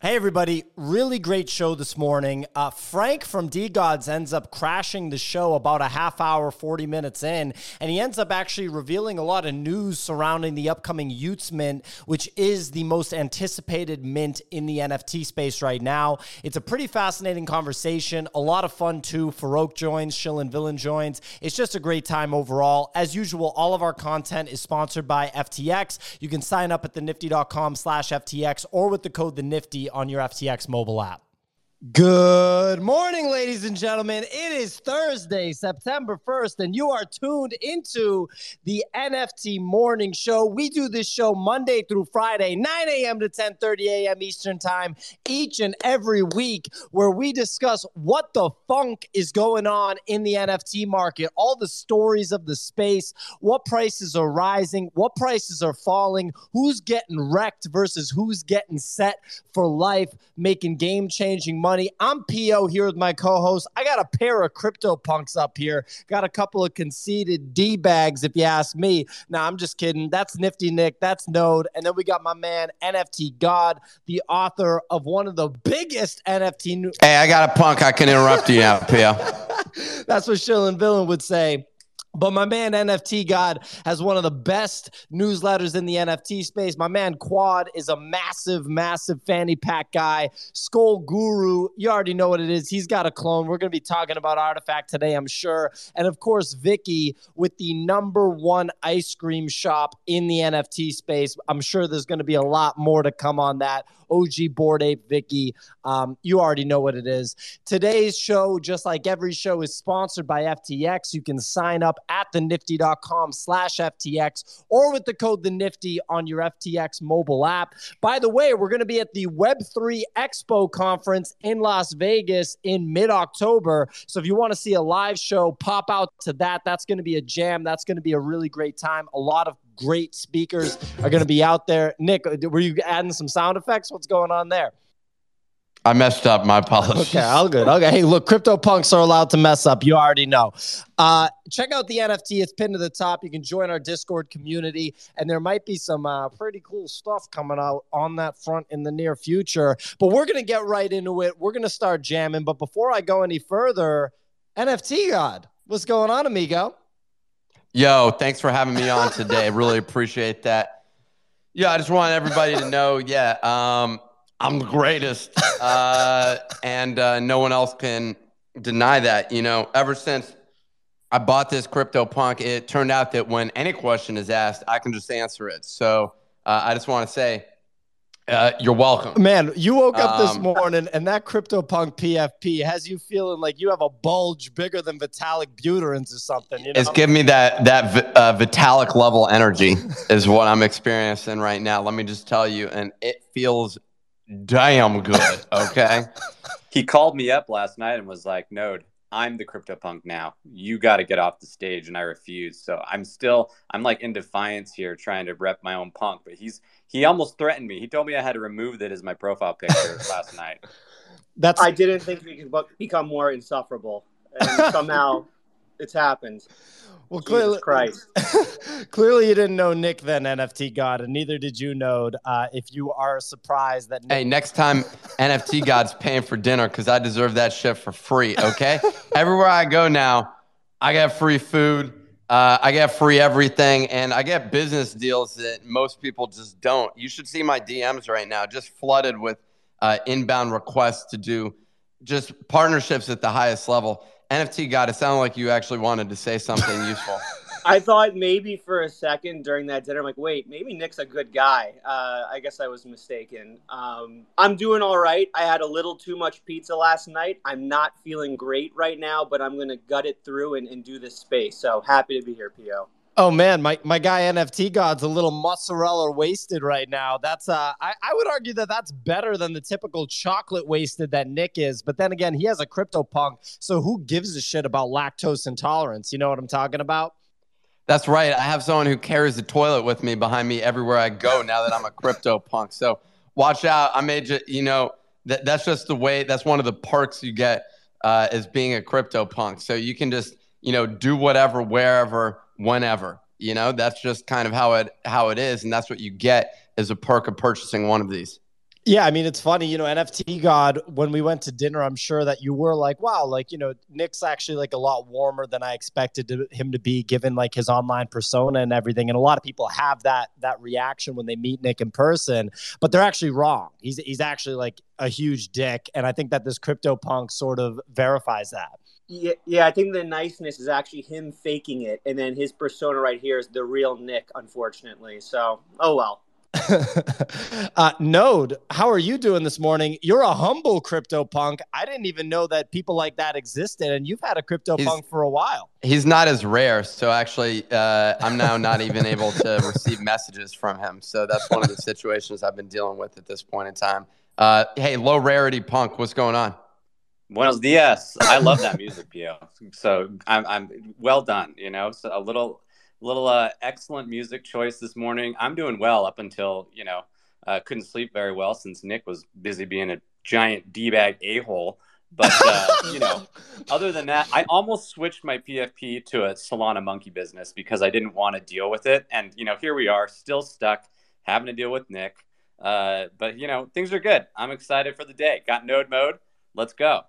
Hey, everybody. Really great show this morning. Uh, Frank from DeGods ends up crashing the show about a half hour, 40 minutes in, and he ends up actually revealing a lot of news surrounding the upcoming y00ts Mint, which is the most anticipated mint in the NFT space right now. It's a pretty fascinating conversation, a lot of fun too. Farokh joins, Shillin Villain joins. It's just a great time overall. As usual, all of our content is sponsored by FTX. You can sign up at thenifty.com slash FTX or with the code the Nifty on your FTX mobile app. Good morning, ladies and gentlemen. It is Thursday, September 1st, and you are tuned into the NFT Morning Show. We do this show Monday through Friday, 9 a.m. to 10:30 a.m. Eastern Time, each and every week, where we discuss what the funk is going on in the NFT market, all the stories of the space, what prices are rising, what prices are falling, who's getting wrecked versus who's getting set for life, making game-changing money. I'm PO here with my co-host. I got a pair of crypto punks up here. Got a couple of conceited D bags, if you ask me. Now I'm just kidding. That's Nifty Nick. That's Node. And then we got my man NFT God, the author of one of the biggest NFT. New- hey, I got a punk. I can interrupt you now, PO. That's what Shillin Villain would say. But my man NFT God has one of the best newsletters in the NFT space. My man Quad is a massive, massive fanny pack guy. Skull Guru, you already know what it is. He's got a clone. We're going to be talking about Artifact today, I'm sure. And of course, Vicky with the number one ice cream shop in the NFT space. I'm sure there's going to be a lot more to come on that. OG Bored Ape Vicky. Um, you already know what it is. Today's show, just like every show, is sponsored by FTX. You can sign up at thenifty.com slash FTX or with the code the Nifty on your FTX mobile app. By the way, we're going to be at the Web3 Expo conference in Las Vegas in mid October. So if you want to see a live show, pop out to that. That's going to be a jam. That's going to be a really great time. A lot of great speakers are going to be out there. Nick, were you adding some sound effects? What's going on there? I messed up. My apologies. Okay, all good. Okay, hey, look, crypto punks are allowed to mess up. You already know. Uh, check out the NFT. It's pinned to the top. You can join our Discord community, and there might be some uh, pretty cool stuff coming out on that front in the near future. But we're gonna get right into it. We're gonna start jamming. But before I go any further, NFT God, what's going on, amigo? Yo, thanks for having me on today. really appreciate that. Yeah, I just want everybody to know, yeah, um, I'm the greatest, uh, and uh, no one else can deny that. You know, ever since I bought this crypto punk, it turned out that when any question is asked, I can just answer it. So uh, I just want to say uh, you're welcome. Man, you woke up this um, morning and that CryptoPunk PFP has you feeling like you have a bulge bigger than Vitalik Buterins or something. You know? It's giving me that that uh, Vitalik level energy is what I'm experiencing right now. Let me just tell you, and it feels damn good. Okay. he called me up last night and was like, "Node, I'm the CryptoPunk now. You got to get off the stage," and I refuse. So I'm still, I'm like in defiance here, trying to rep my own punk. But he's he almost threatened me. He told me I had to remove it as my profile picture last night. That's I didn't think we could become more insufferable, and somehow it's happened. Well, clearly, Christ. clearly, you didn't know Nick then NFT God, and neither did you, Node. Uh, if you are surprised that Nick- hey, next time NFT God's paying for dinner because I deserve that shit for free. Okay, everywhere I go now, I get free food. Uh, I get free everything, and I get business deals that most people just don't. You should see my DMs right now, just flooded with uh, inbound requests to do just partnerships at the highest level. NFT God, it sounded like you actually wanted to say something useful. I thought maybe for a second during that dinner, I'm like, wait, maybe Nick's a good guy. Uh, I guess I was mistaken. Um, I'm doing all right. I had a little too much pizza last night. I'm not feeling great right now, but I'm going to gut it through and, and do this space. So happy to be here, PO. Oh man, my, my guy NFT God's a little mozzarella wasted right now. That's uh, I, I would argue that that's better than the typical chocolate wasted that Nick is. But then again, he has a crypto punk, so who gives a shit about lactose intolerance? You know what I'm talking about? That's right. I have someone who carries the toilet with me behind me everywhere I go. Now that I'm a crypto punk, so watch out. I may just you know that that's just the way. That's one of the perks you get uh, as being a crypto punk. So you can just you know do whatever, wherever whenever. You know, that's just kind of how it how it is, and that's what you get as a perk of purchasing one of these. Yeah, I mean it's funny, you know, NFT God. When we went to dinner, I'm sure that you were like, "Wow, like you know, Nick's actually like a lot warmer than I expected to, him to be, given like his online persona and everything." And a lot of people have that that reaction when they meet Nick in person, but they're actually wrong. He's he's actually like a huge dick, and I think that this crypto punk sort of verifies that. Yeah, yeah, I think the niceness is actually him faking it, and then his persona right here is the real Nick, unfortunately. So, oh well. uh, Node, how are you doing this morning? You're a humble crypto punk. I didn't even know that people like that existed, and you've had a crypto he's, punk for a while. He's not as rare, so actually, uh, I'm now not even able to receive messages from him. So that's one of the situations I've been dealing with at this point in time. Uh, hey, low rarity punk, what's going on? Buenos dias. I love that music, Pio. So I'm, I'm well done. You know, so a little little uh, excellent music choice this morning. I'm doing well up until you know uh, couldn't sleep very well since Nick was busy being a giant d bag a hole. But uh, you know, other than that, I almost switched my PFP to a Solana monkey business because I didn't want to deal with it. And you know, here we are, still stuck having to deal with Nick. Uh, but you know, things are good. I'm excited for the day. Got node mode. Let's go.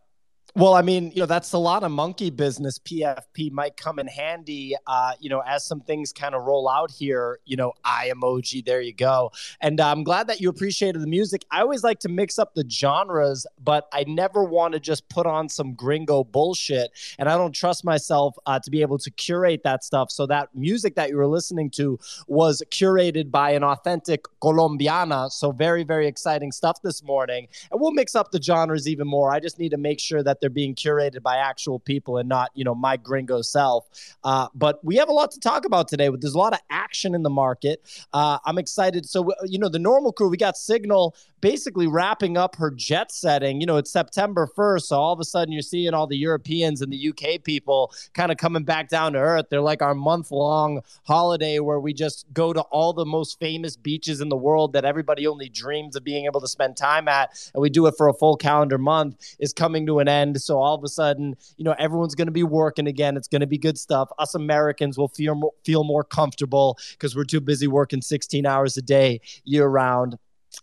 Well, I mean, you know, that's a lot of monkey business. PFP might come in handy, uh, you know, as some things kind of roll out here. You know, eye emoji, there you go. And uh, I'm glad that you appreciated the music. I always like to mix up the genres, but I never want to just put on some gringo bullshit. And I don't trust myself uh, to be able to curate that stuff. So that music that you were listening to was curated by an authentic Colombiana. So very, very exciting stuff this morning. And we'll mix up the genres even more. I just need to make sure that they're being curated by actual people and not, you know, my gringo self. Uh, but we have a lot to talk about today. There's a lot of action in the market. Uh, I'm excited. So, you know, the normal crew, we got Signal basically wrapping up her jet setting. You know, it's September 1st. So all of a sudden you're seeing all the Europeans and the UK people kind of coming back down to earth. They're like our month long holiday where we just go to all the most famous beaches in the world that everybody only dreams of being able to spend time at. And we do it for a full calendar month is coming to an end. So all of a sudden, you know, everyone's going to be working again. It's going to be good stuff. Us Americans will feel more, feel more comfortable because we're too busy working 16 hours a day year round.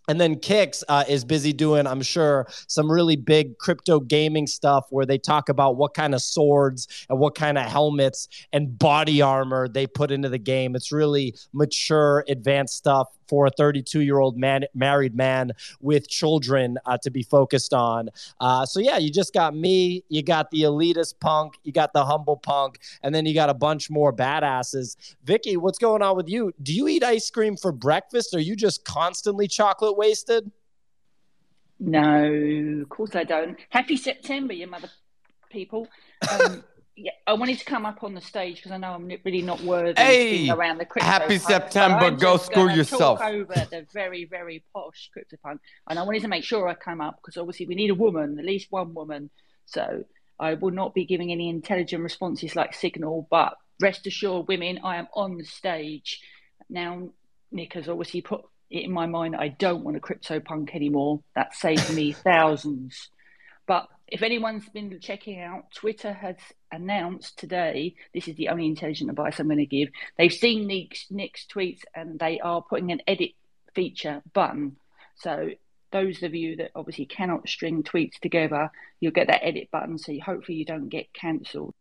And then Kix uh, is busy doing, I'm sure, some really big crypto gaming stuff where they talk about what kind of swords and what kind of helmets and body armor they put into the game. It's really mature, advanced stuff for a 32 year old man, married man with children uh, to be focused on. Uh, so yeah, you just got me, you got the elitist punk, you got the humble punk, and then you got a bunch more badasses. Vicky, what's going on with you? Do you eat ice cream for breakfast? Or are you just constantly chocolate wasted? No, of course I don't. Happy September, you mother people. Um, yeah, I wanted to come up on the stage because I know I'm really not worthy hey, around the crypto Happy September. Go school yourself. Talk over the very, very posh CryptoPunk. And I wanted to make sure I come up because obviously we need a woman, at least one woman. So I will not be giving any intelligent responses like Signal, but rest assured, women, I am on the stage. Now, Nick has obviously put it in my mind I don't want a crypto punk anymore. That saved me thousands. But if anyone's been checking out, Twitter has announced today this is the only intelligent advice I'm going to give. They've seen Nick's, Nick's tweets and they are putting an edit feature button. So those of you that obviously cannot string tweets together, you'll get that edit button. So hopefully you don't get cancelled.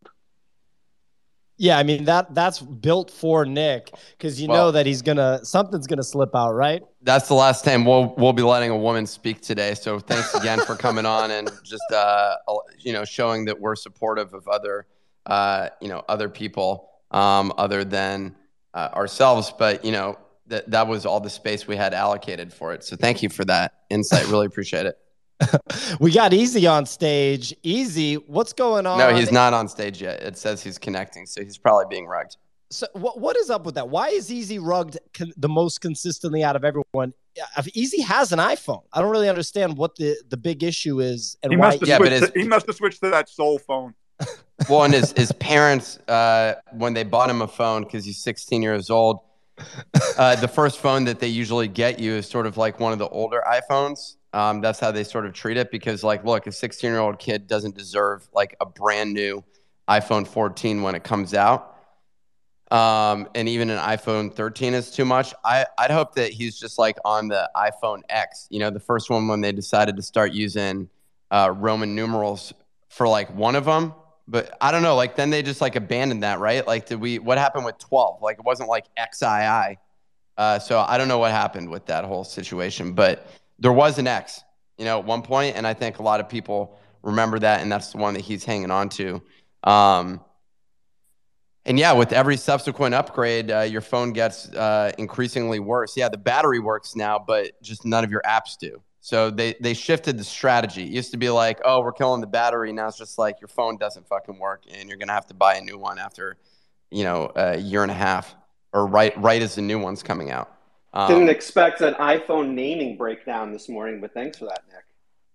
Yeah, I mean that that's built for Nick because you well, know that he's gonna something's gonna slip out, right? That's the last time we'll we'll be letting a woman speak today. So thanks again for coming on and just uh, you know showing that we're supportive of other uh, you know other people um, other than uh, ourselves. But you know that that was all the space we had allocated for it. So thank you for that insight. Really appreciate it. we got Easy on stage. Easy, what's going on? No, he's not on stage yet. It says he's connecting, so he's probably being rugged. So what what is up with that? Why is Easy rugged con- the most consistently out of everyone? If Easy has an iPhone, I don't really understand what the, the big issue is and he why. Must have yeah, but his, he must have switched to that Soul phone. well, and his his parents, uh, when they bought him a phone because he's 16 years old, uh, the first phone that they usually get you is sort of like one of the older iPhones. Um, that's how they sort of treat it because, like, look, a 16 year old kid doesn't deserve like a brand new iPhone 14 when it comes out. um, and even an iPhone 13 is too much. I, I'd hope that he's just like on the iPhone X, you know, the first one when they decided to start using uh, Roman numerals for like one of them. But I don't know, like then they just like abandoned that, right? Like, did we, what happened with 12? Like, it wasn't like XII. Uh, so I don't know what happened with that whole situation, but there was an X, you know, at one point, and I think a lot of people remember that, and that's the one that he's hanging on to. Um, and yeah, with every subsequent upgrade, uh, your phone gets uh, increasingly worse. Yeah, the battery works now, but just none of your apps do. So they they shifted the strategy. It used to be like, oh, we're killing the battery. Now it's just like your phone doesn't fucking work, and you're gonna have to buy a new one after, you know, a year and a half, or right right as the new one's coming out. Um, Didn't expect an iPhone naming breakdown this morning, but thanks for that, Nick.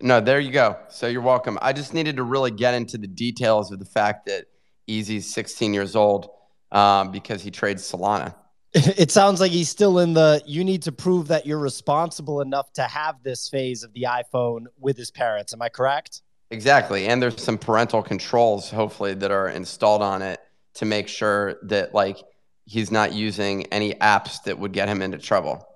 No, there you go. So you're welcome. I just needed to really get into the details of the fact that Easy's 16 years old um, because he trades Solana. It sounds like he's still in the you need to prove that you're responsible enough to have this phase of the iPhone with his parents. Am I correct? Exactly. And there's some parental controls, hopefully, that are installed on it to make sure that, like, he's not using any apps that would get him into trouble.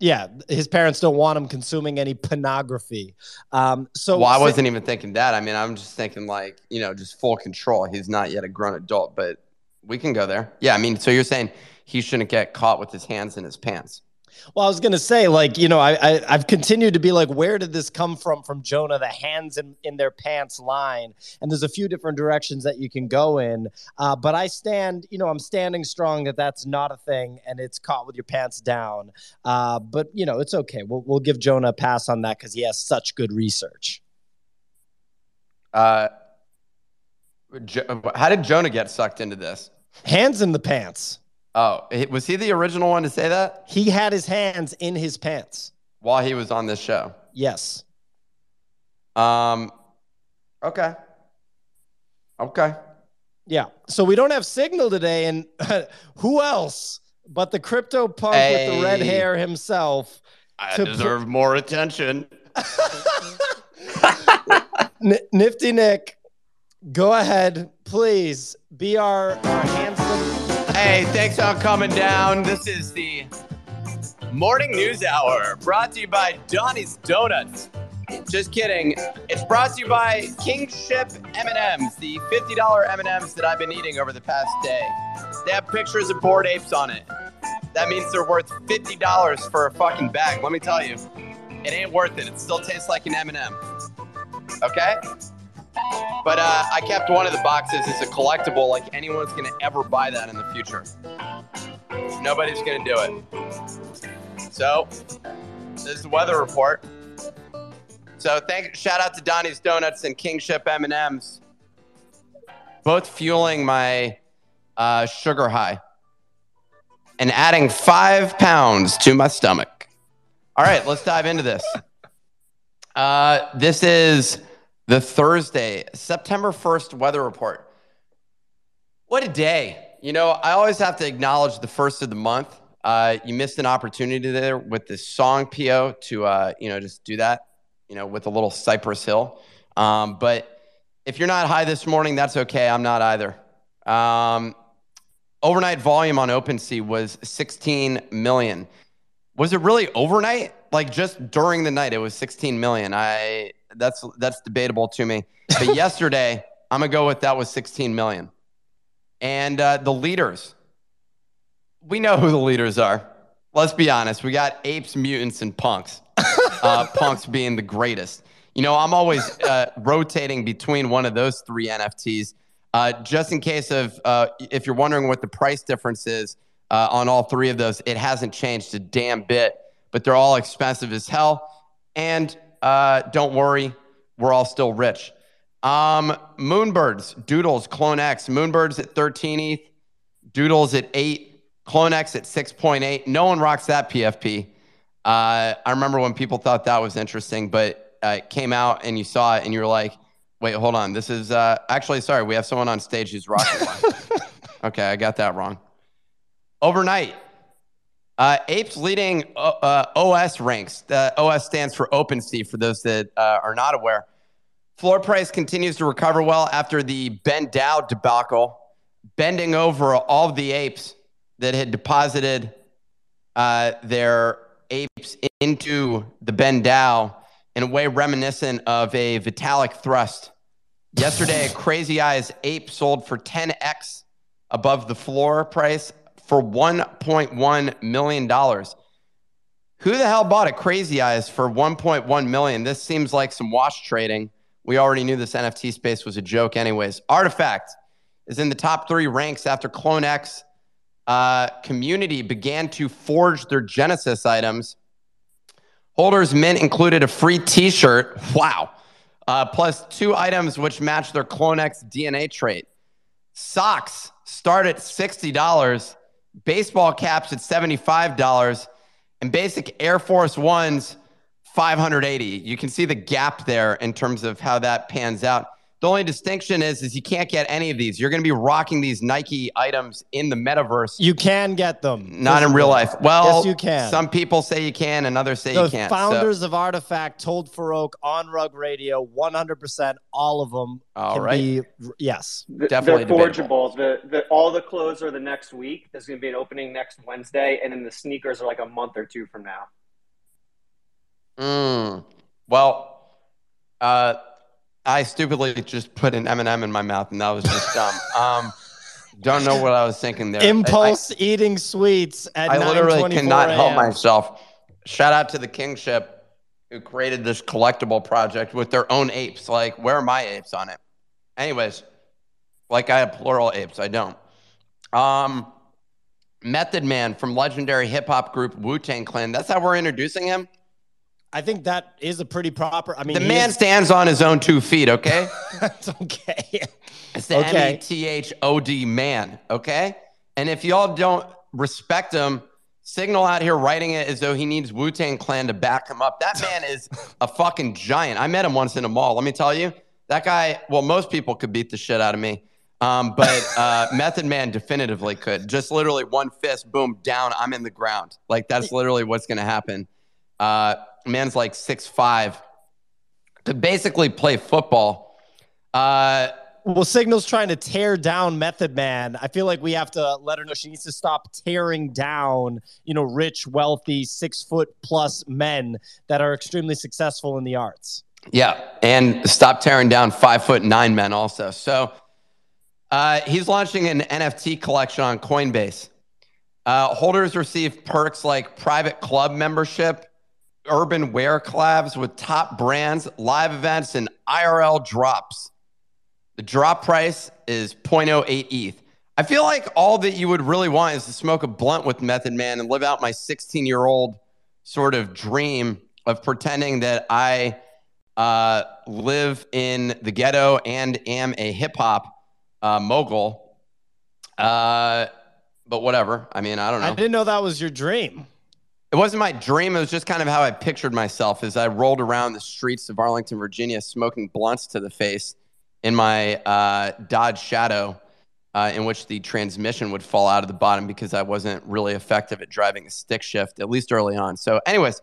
Yeah, his parents don't want him consuming any pornography. Um, so, well, I wasn't even thinking that. I mean, I'm just thinking like, you know, just full control. He's not yet a grown adult, but we can go there. Yeah, I mean, so you're saying he shouldn't get caught with his hands in his pants? Well, I was going to say, like, you know, I, I have continued to be like, where did this come from? From Jonah, the hands in, in their pants line, and there's a few different directions that you can go in. Uh, but I stand, you know, I'm standing strong that that's not a thing, and it's caught with your pants down. Uh, but you know, it's okay. We'll we'll give Jonah a pass on that because he has such good research. Uh, how did Jonah get sucked into this? Hands in the pants. Oh, was he the original one to say that? He had his hands in his pants while he was on this show. Yes. Um. Okay. Okay. Yeah. So we don't have signal today, and who else but the crypto punk hey. with the red hair himself? I deserve more attention. N- Nifty Nick, go ahead, please. Be our, our Hey, thanks for coming down. This is the Morning News Hour brought to you by Donnie's Donuts. Just kidding. It's brought to you by Kingship M&Ms, the $50 M&Ms that I've been eating over the past day. They have pictures of bored apes on it. That means they're worth $50 for a fucking bag. Let me tell you, it ain't worth it. It still tastes like an M&M. Okay? But uh, I kept one of the boxes as a collectible. Like anyone's gonna ever buy that in the future. Nobody's gonna do it. So this is the weather report. So thank shout out to Donnie's Donuts and Kingship M and M's, both fueling my uh, sugar high and adding five pounds to my stomach. All right, let's dive into this. Uh, this is the Thursday, September 1st weather report. What a day. You know, I always have to acknowledge the first of the month. Uh, you missed an opportunity there with the song PO to, uh, you know, just do that, you know, with a little Cypress Hill. Um, but if you're not high this morning, that's okay. I'm not either. Um, overnight volume on OpenSea was 16 million. Was it really overnight? Like just during the night, it was 16 million. I that's that's debatable to me. But yesterday, I'm gonna go with that was 16 million. And uh, the leaders, we know who the leaders are. Let's be honest. We got apes, mutants, and punks. Uh, punks being the greatest. You know, I'm always uh, rotating between one of those three NFTs, uh, just in case of uh, if you're wondering what the price difference is uh, on all three of those. It hasn't changed a damn bit, but they're all expensive as hell. And uh, don't worry, we're all still rich. Um, Moonbirds, Doodles, Clone X. Moonbirds at 13 ETH, Doodles at 8, Clone X at 6.8. No one rocks that PFP. Uh, I remember when people thought that was interesting, but uh, it came out and you saw it and you were like, wait, hold on. This is uh, actually, sorry, we have someone on stage who's rocking one. okay, I got that wrong. Overnight, uh, Apes leading uh, uh OS ranks. The OS stands for OpenSea for those that uh, are not aware. Floor price continues to recover well after the BendDAO debacle, bending over all of the apes that had deposited uh, their apes into the BendDAO in a way reminiscent of a Vitalik thrust. Yesterday, a Crazy Eyes ape sold for 10x above the floor price for $1.1 million. Who the hell bought a Crazy Eyes for 1.1 million? This seems like some wash trading. We already knew this NFT space was a joke, anyways. Artifact is in the top three ranks after CloneX uh, community began to forge their Genesis items. Holders mint included a free T-shirt. Wow. Uh, plus two items which match their CloneX DNA trait. Socks start at $60, baseball caps at $75, and basic Air Force Ones 580. You can see the gap there in terms of how that pans out. The only distinction is, is you can't get any of these. You're going to be rocking these Nike items in the metaverse. You can get them. Not in real life. Well, yes, you can. Some people say you can, and others say the you can't. The founders so, of Artifact told Farokh on Rug Radio, 100%, all of them All can right. be, yes. Th- Definitely They're debatable. forgeable. The, the, all the clothes are the next week. There's going to be an opening next Wednesday, and then the sneakers are like a month or two from now. Mm, well, uh, I stupidly just put an M&M in my mouth, and that was just dumb. Um, don't know what I was thinking there. I- I- Impulse eating sweets at I literally cannot help myself. Shout out to the Kingship who created this collectible project with their own apes. Like, where are my apes on it? Anyways, like I have plural apes. I don't. Um, Method Man from legendary hip hop group Wu Tang Clan. That's how we're introducing him. I think that is a pretty proper. I mean, The man is- stands on his own two feet. Okay, That's okay. it's the Okay. M E T H O D man. Okay, and if y'all don't respect him, Signal out here writing it as though he needs Wu Tang Clan to back him up. That man is a fucking giant. I met him once in a mall. Let me tell you, that guy. Well, most people could beat the shit out of me, um, but uh, Method Man definitively could. Just literally one fist, boom, down. I'm in the ground. Like that's literally what's gonna happen. Uh, man's like six five, to basically play football. Uh, Well, Signal's trying to tear down Method Man. I feel like we have to let her know she needs to stop tearing down, you know, rich, wealthy, six foot plus men that are extremely successful in the arts. Yeah, and stop tearing down five foot nine men also. So uh, he's launching an NFT collection on Coinbase. Uh, holders receive perks like private club membership, urban wear collabs with top brands, live events, and IRL drops. The drop price is 0.08 ETH. I feel like all that you would really want is to smoke a blunt with Method Man and live out my 16 year old sort of dream of pretending that I uh, live in the ghetto and am a hip hop uh, mogul. Uh, but whatever. I mean, I don't know. I didn't know that was your dream. It wasn't my dream. It was just kind of how I pictured myself as I rolled around the streets of Arlington, Virginia, smoking blunts to the face in my uh, Dodge Shadow, uh, in which the transmission would fall out of the bottom because I wasn't really effective at driving a stick shift, at least early on. So, anyways,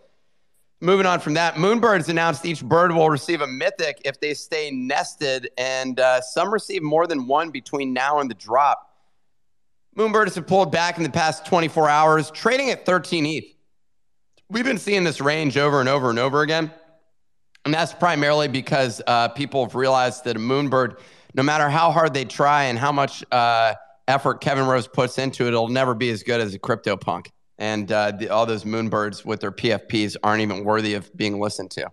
moving on from that, Moonbirds announced each bird will receive a mythic if they stay nested, and uh, some receive more than one between now and the drop. Moonbirds have pulled back in the past 24 hours, trading at 13 ETH. We've been seeing this range over and over and over again. And that's primarily because uh, people have realized that a moonbird, no matter how hard they try and how much uh, effort Kevin Rose puts into it, it'll never be as good as a crypto punk. And uh, the, all those moonbirds with their PFPs aren't even worthy of being listened to.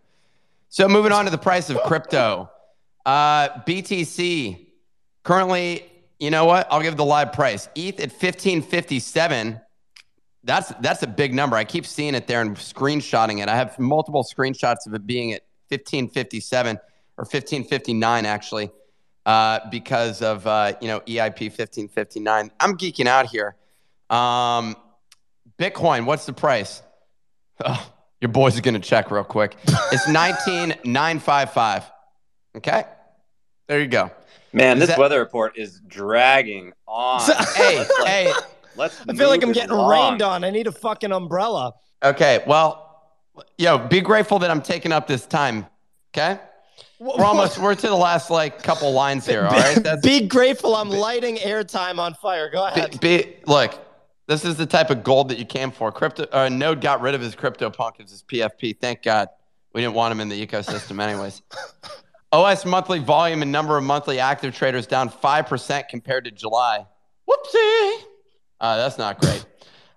So moving on to the price of crypto, uh, BTC currently, you know what? I'll give the live price. ETH at 1557. That's that's a big number. I keep seeing it there and screenshotting it. I have multiple screenshots of it being at 1557 or 1559 actually, uh, because of uh, you know EIP 1559. I'm geeking out here. Um, Bitcoin, what's the price? Oh, your boys are gonna check real quick. It's 19955. Okay, there you go. Man, Is this that- weather report is dragging on. Hey, hey. Let's. I feel like I'm getting along. rained on. I need a fucking umbrella. Okay, well, yo, be grateful that I'm taking up this time. Okay, we're almost we're to the last like couple lines here. All right, that's Be grateful I'm lighting airtime on fire. Go ahead. be, be look. This is the type of gold that you came for. Crypto uh, Node got rid of his crypto punk as his PFP. Thank God. We didn't want him in the ecosystem anyways. OS monthly volume and number of monthly active traders down 5% compared to July. Whoopsie. Uh, that's not great.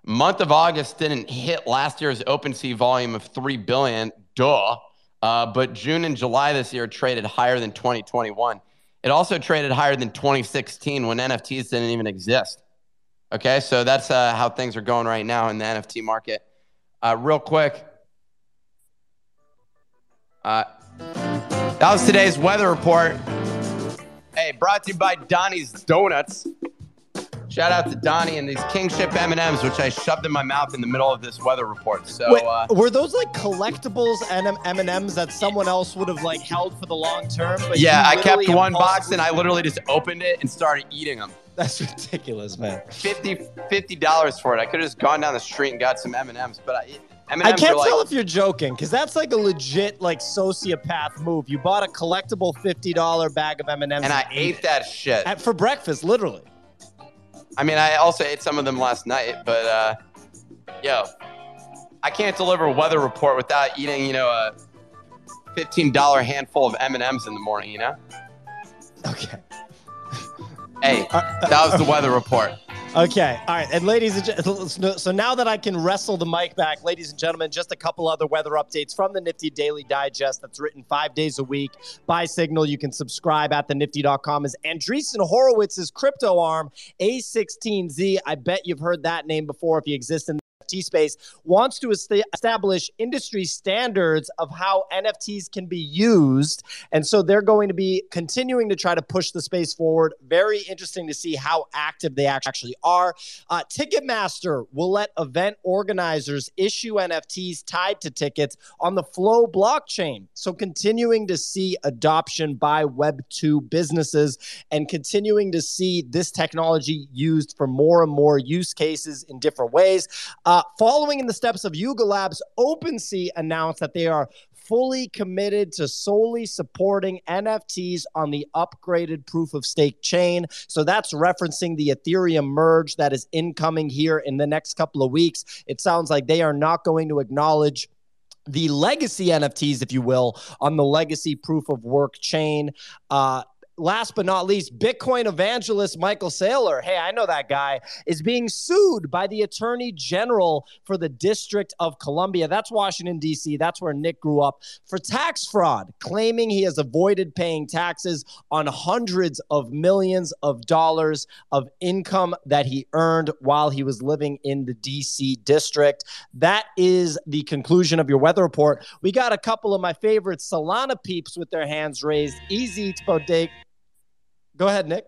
Month of August didn't hit last year's OpenSea volume of 3 billion. Duh. Uh, but June and July this year traded higher than 2021. It also traded higher than 2016 when NFTs didn't even exist. Okay, so that's uh, how things are going right now in the NFT market. Uh, real quick, uh, that was today's weather report. Hey, brought to you by Donnie's Donuts. Shout out to Donnie and these Kingship M&Ms, which I shoved in my mouth in the middle of this weather report. So, Wait, uh, were those like collectibles and M and M's that someone else would have like held for the long term? But yeah, I kept one box and I literally just opened it and started eating them. That's ridiculous, man. 50 dollars for it. I could have just gone down the street and got some M&Ms, but I, M&Ms I can't like, tell if you're joking because that's like a legit like sociopath move. You bought a collectible fifty dollar bag of M and M's and I ate that shit. at, for breakfast, literally. I mean, I also ate some of them last night, but uh, yo, I can't deliver a weather report without eating, you know, a fifteen dollar handful of M and M's in the morning. You know? Okay. Hey, Uh, that was the weather report. Okay. All right. And ladies and gentlemen, so now that I can wrestle the mic back, ladies and gentlemen, just a couple other weather updates from the Nifty Daily Digest that's written five days a week by Signal. You can subscribe at thenifty.com. Is Andreessen Horowitz's crypto arm, A16Z. I bet you've heard that name before if you exist in NFT space, wants to est- establish industry standards of how NFTs can be used. And so they're going to be continuing to try to push the space forward. Very interesting to see how active they actually are. Uh, Ticketmaster will let event organizers issue NFTs tied to tickets on the Flow blockchain. So continuing to see adoption by Web2 businesses and continuing to see this technology used for more and more use cases in different ways. Uh, following in the steps of Yuga Labs, OpenSea announced that they are fully committed to solely supporting NFTs on the upgraded proof of stake chain. So that's referencing the Ethereum merge that is incoming here in the next couple of weeks. It sounds like they are not going to acknowledge the legacy NFTs, if you will, on the legacy proof of work chain. Uh, last but not least, Bitcoin evangelist Michael Saylor, hey, I know that guy, is being sued by the Attorney General for the District of Columbia. That's Washington, D.C., that's where Nick grew up, for tax fraud, claiming he has avoided paying taxes on hundreds of millions of dollars of income that he earned while he was living in the D.C. district. That is the conclusion of your weather report. We got a couple of my favorite Solana peeps with their hands raised. Easy Spodake. Go ahead, Nick.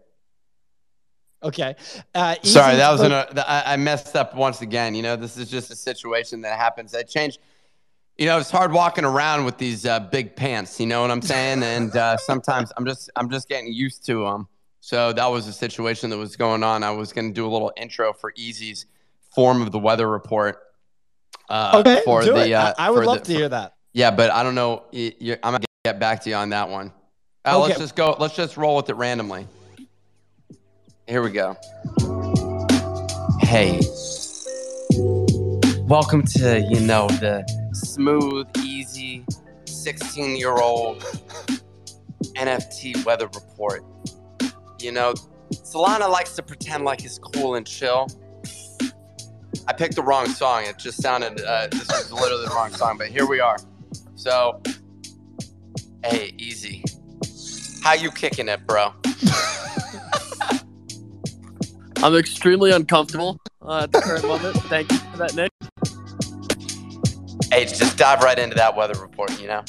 Okay. Uh, Sorry, that was an, uh, I messed up once again. You know, this is just a situation that happens. I changed. You know, it's hard walking around with these uh, big pants. You know what I'm saying? And uh, sometimes I'm just I'm just getting used to them. So that was a situation that was going on. I was going to do a little intro for Easy's form of the weather report. Uh, Okay, for do the, it. Uh, I, I would love the- to hear that. Yeah, but I don't know. I'm gonna get back to you on that one. Uh, Let's just go. Let's just roll with it randomly. Here we go. Hey, welcome to you know the smooth, easy, 16 year old NFT weather report. You know, Solana likes to pretend like he's cool and chill. I picked the wrong song. It just sounded. Uh, this was literally the wrong song, but here we are. So, hey, easy. How you kicking it, bro? I'm extremely uncomfortable uh, at the current moment. Thank you for that, Nick. Hey, just dive right into that weather report. You know,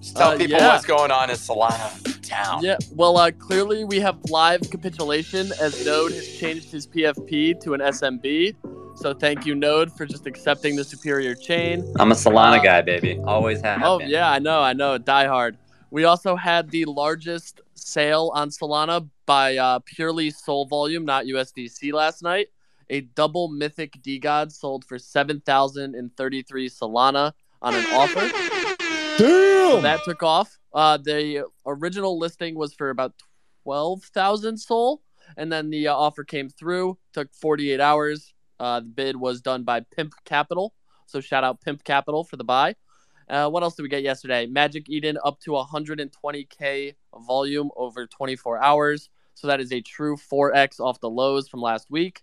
just tell Uh, people yeah. what's going on in Solana town. Yeah, well, uh, clearly we have live capitulation as Node has changed his PFP to an SMB. So thank you, Node, for just accepting the superior chain. I'm a Solana Uh, guy, baby. Always have. Oh been. yeah, I know, I know, die hard. We also had the largest sale on Solana by uh, purely Sol volume, not USDC, last night. A double mythic DeGod sold for seven thousand and thirty-three Solana on an offer. So Damn. that took off. Uh, the original listing was for about twelve thousand Sol, and then the uh, offer came through. Took forty-eight hours. Uh, the bid was done by Pimp Capital. So shout out Pimp Capital for the buy. Uh, what else did we get yesterday? Magic Eden up to 120k volume over 24 hours. So that is a true 4x off the lows from last week.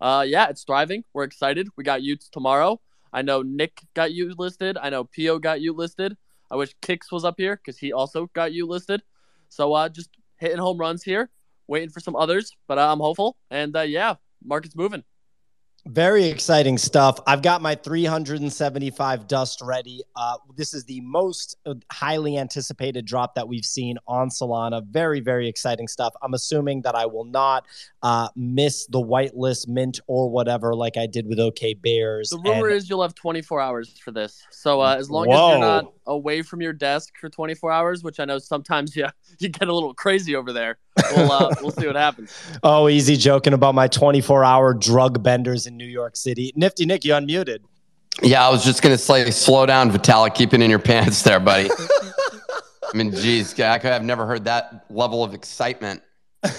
Uh, yeah, it's thriving. We're excited. We got y00ts tomorrow. I know Nick got you listed. I know Pio got you listed. I wish Kix was up here because he also got you listed. So uh, just hitting home runs here, waiting for some others, but uh, I'm hopeful. And uh, yeah, market's moving. Very exciting stuff. I've got my 375 dust ready. Uh, this is the most uh, highly anticipated drop that we've seen on Solana. Very, very exciting stuff. I'm assuming that I will not uh, miss the whitelist mint or whatever like I did with OK Bears. The rumor and- is you'll have 24 hours for this. So uh, as long Whoa. as you're not away from your desk for 24 hours, which I know sometimes yeah, you get a little crazy over there we'll uh, we'll see what happens. Oh, easy joking about my 24 hour drug benders in New York City. Nifty Nick, you unmuted. Yeah, I was just gonna say, slow down, Vitalik. Keep it in your pants, there, buddy. I mean, geez, I could have never heard that level of excitement.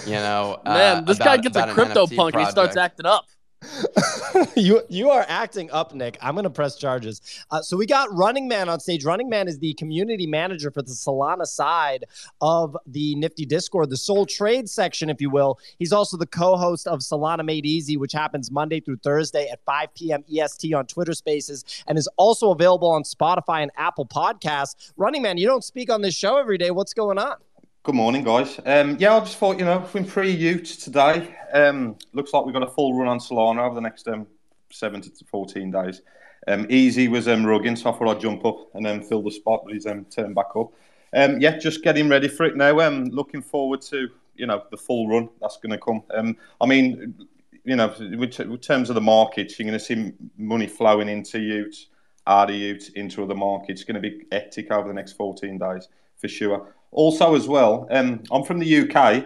You know, man, uh, this about, guy gets a crypto punk and he starts acting up. you you are acting up, Nick. I'm going to press charges. Uh, so we got Running Man on stage. Running Man is the community manager for the Solana side of the Nifty Discord, the sole trade section, if you will. He's also the co-host of Solana Made Easy, which happens Monday through Thursday at 5 p.m. EST on Twitter Spaces, and is also available on Spotify and Apple Podcasts. Running Man, you don't speak on this show every day. What's going on? Good morning, guys. Um, yeah, I just thought, you know, we're pre Ute today. Um, looks like we've got a full run on Solana over the next um, seven to 14 days. Um, Easy was um, rugging, so I thought I'd jump up and then fill the spot, but he's um, turned back up. Um, yeah, just getting ready for it now. Um, looking forward to, you know, the full run that's going to come. Um, I mean, you know, in terms of the markets, you're going to see money flowing into Ute, out of into other markets. It's going to be hectic over the next 14 days for sure. Also, as well, um, I'm from the UK.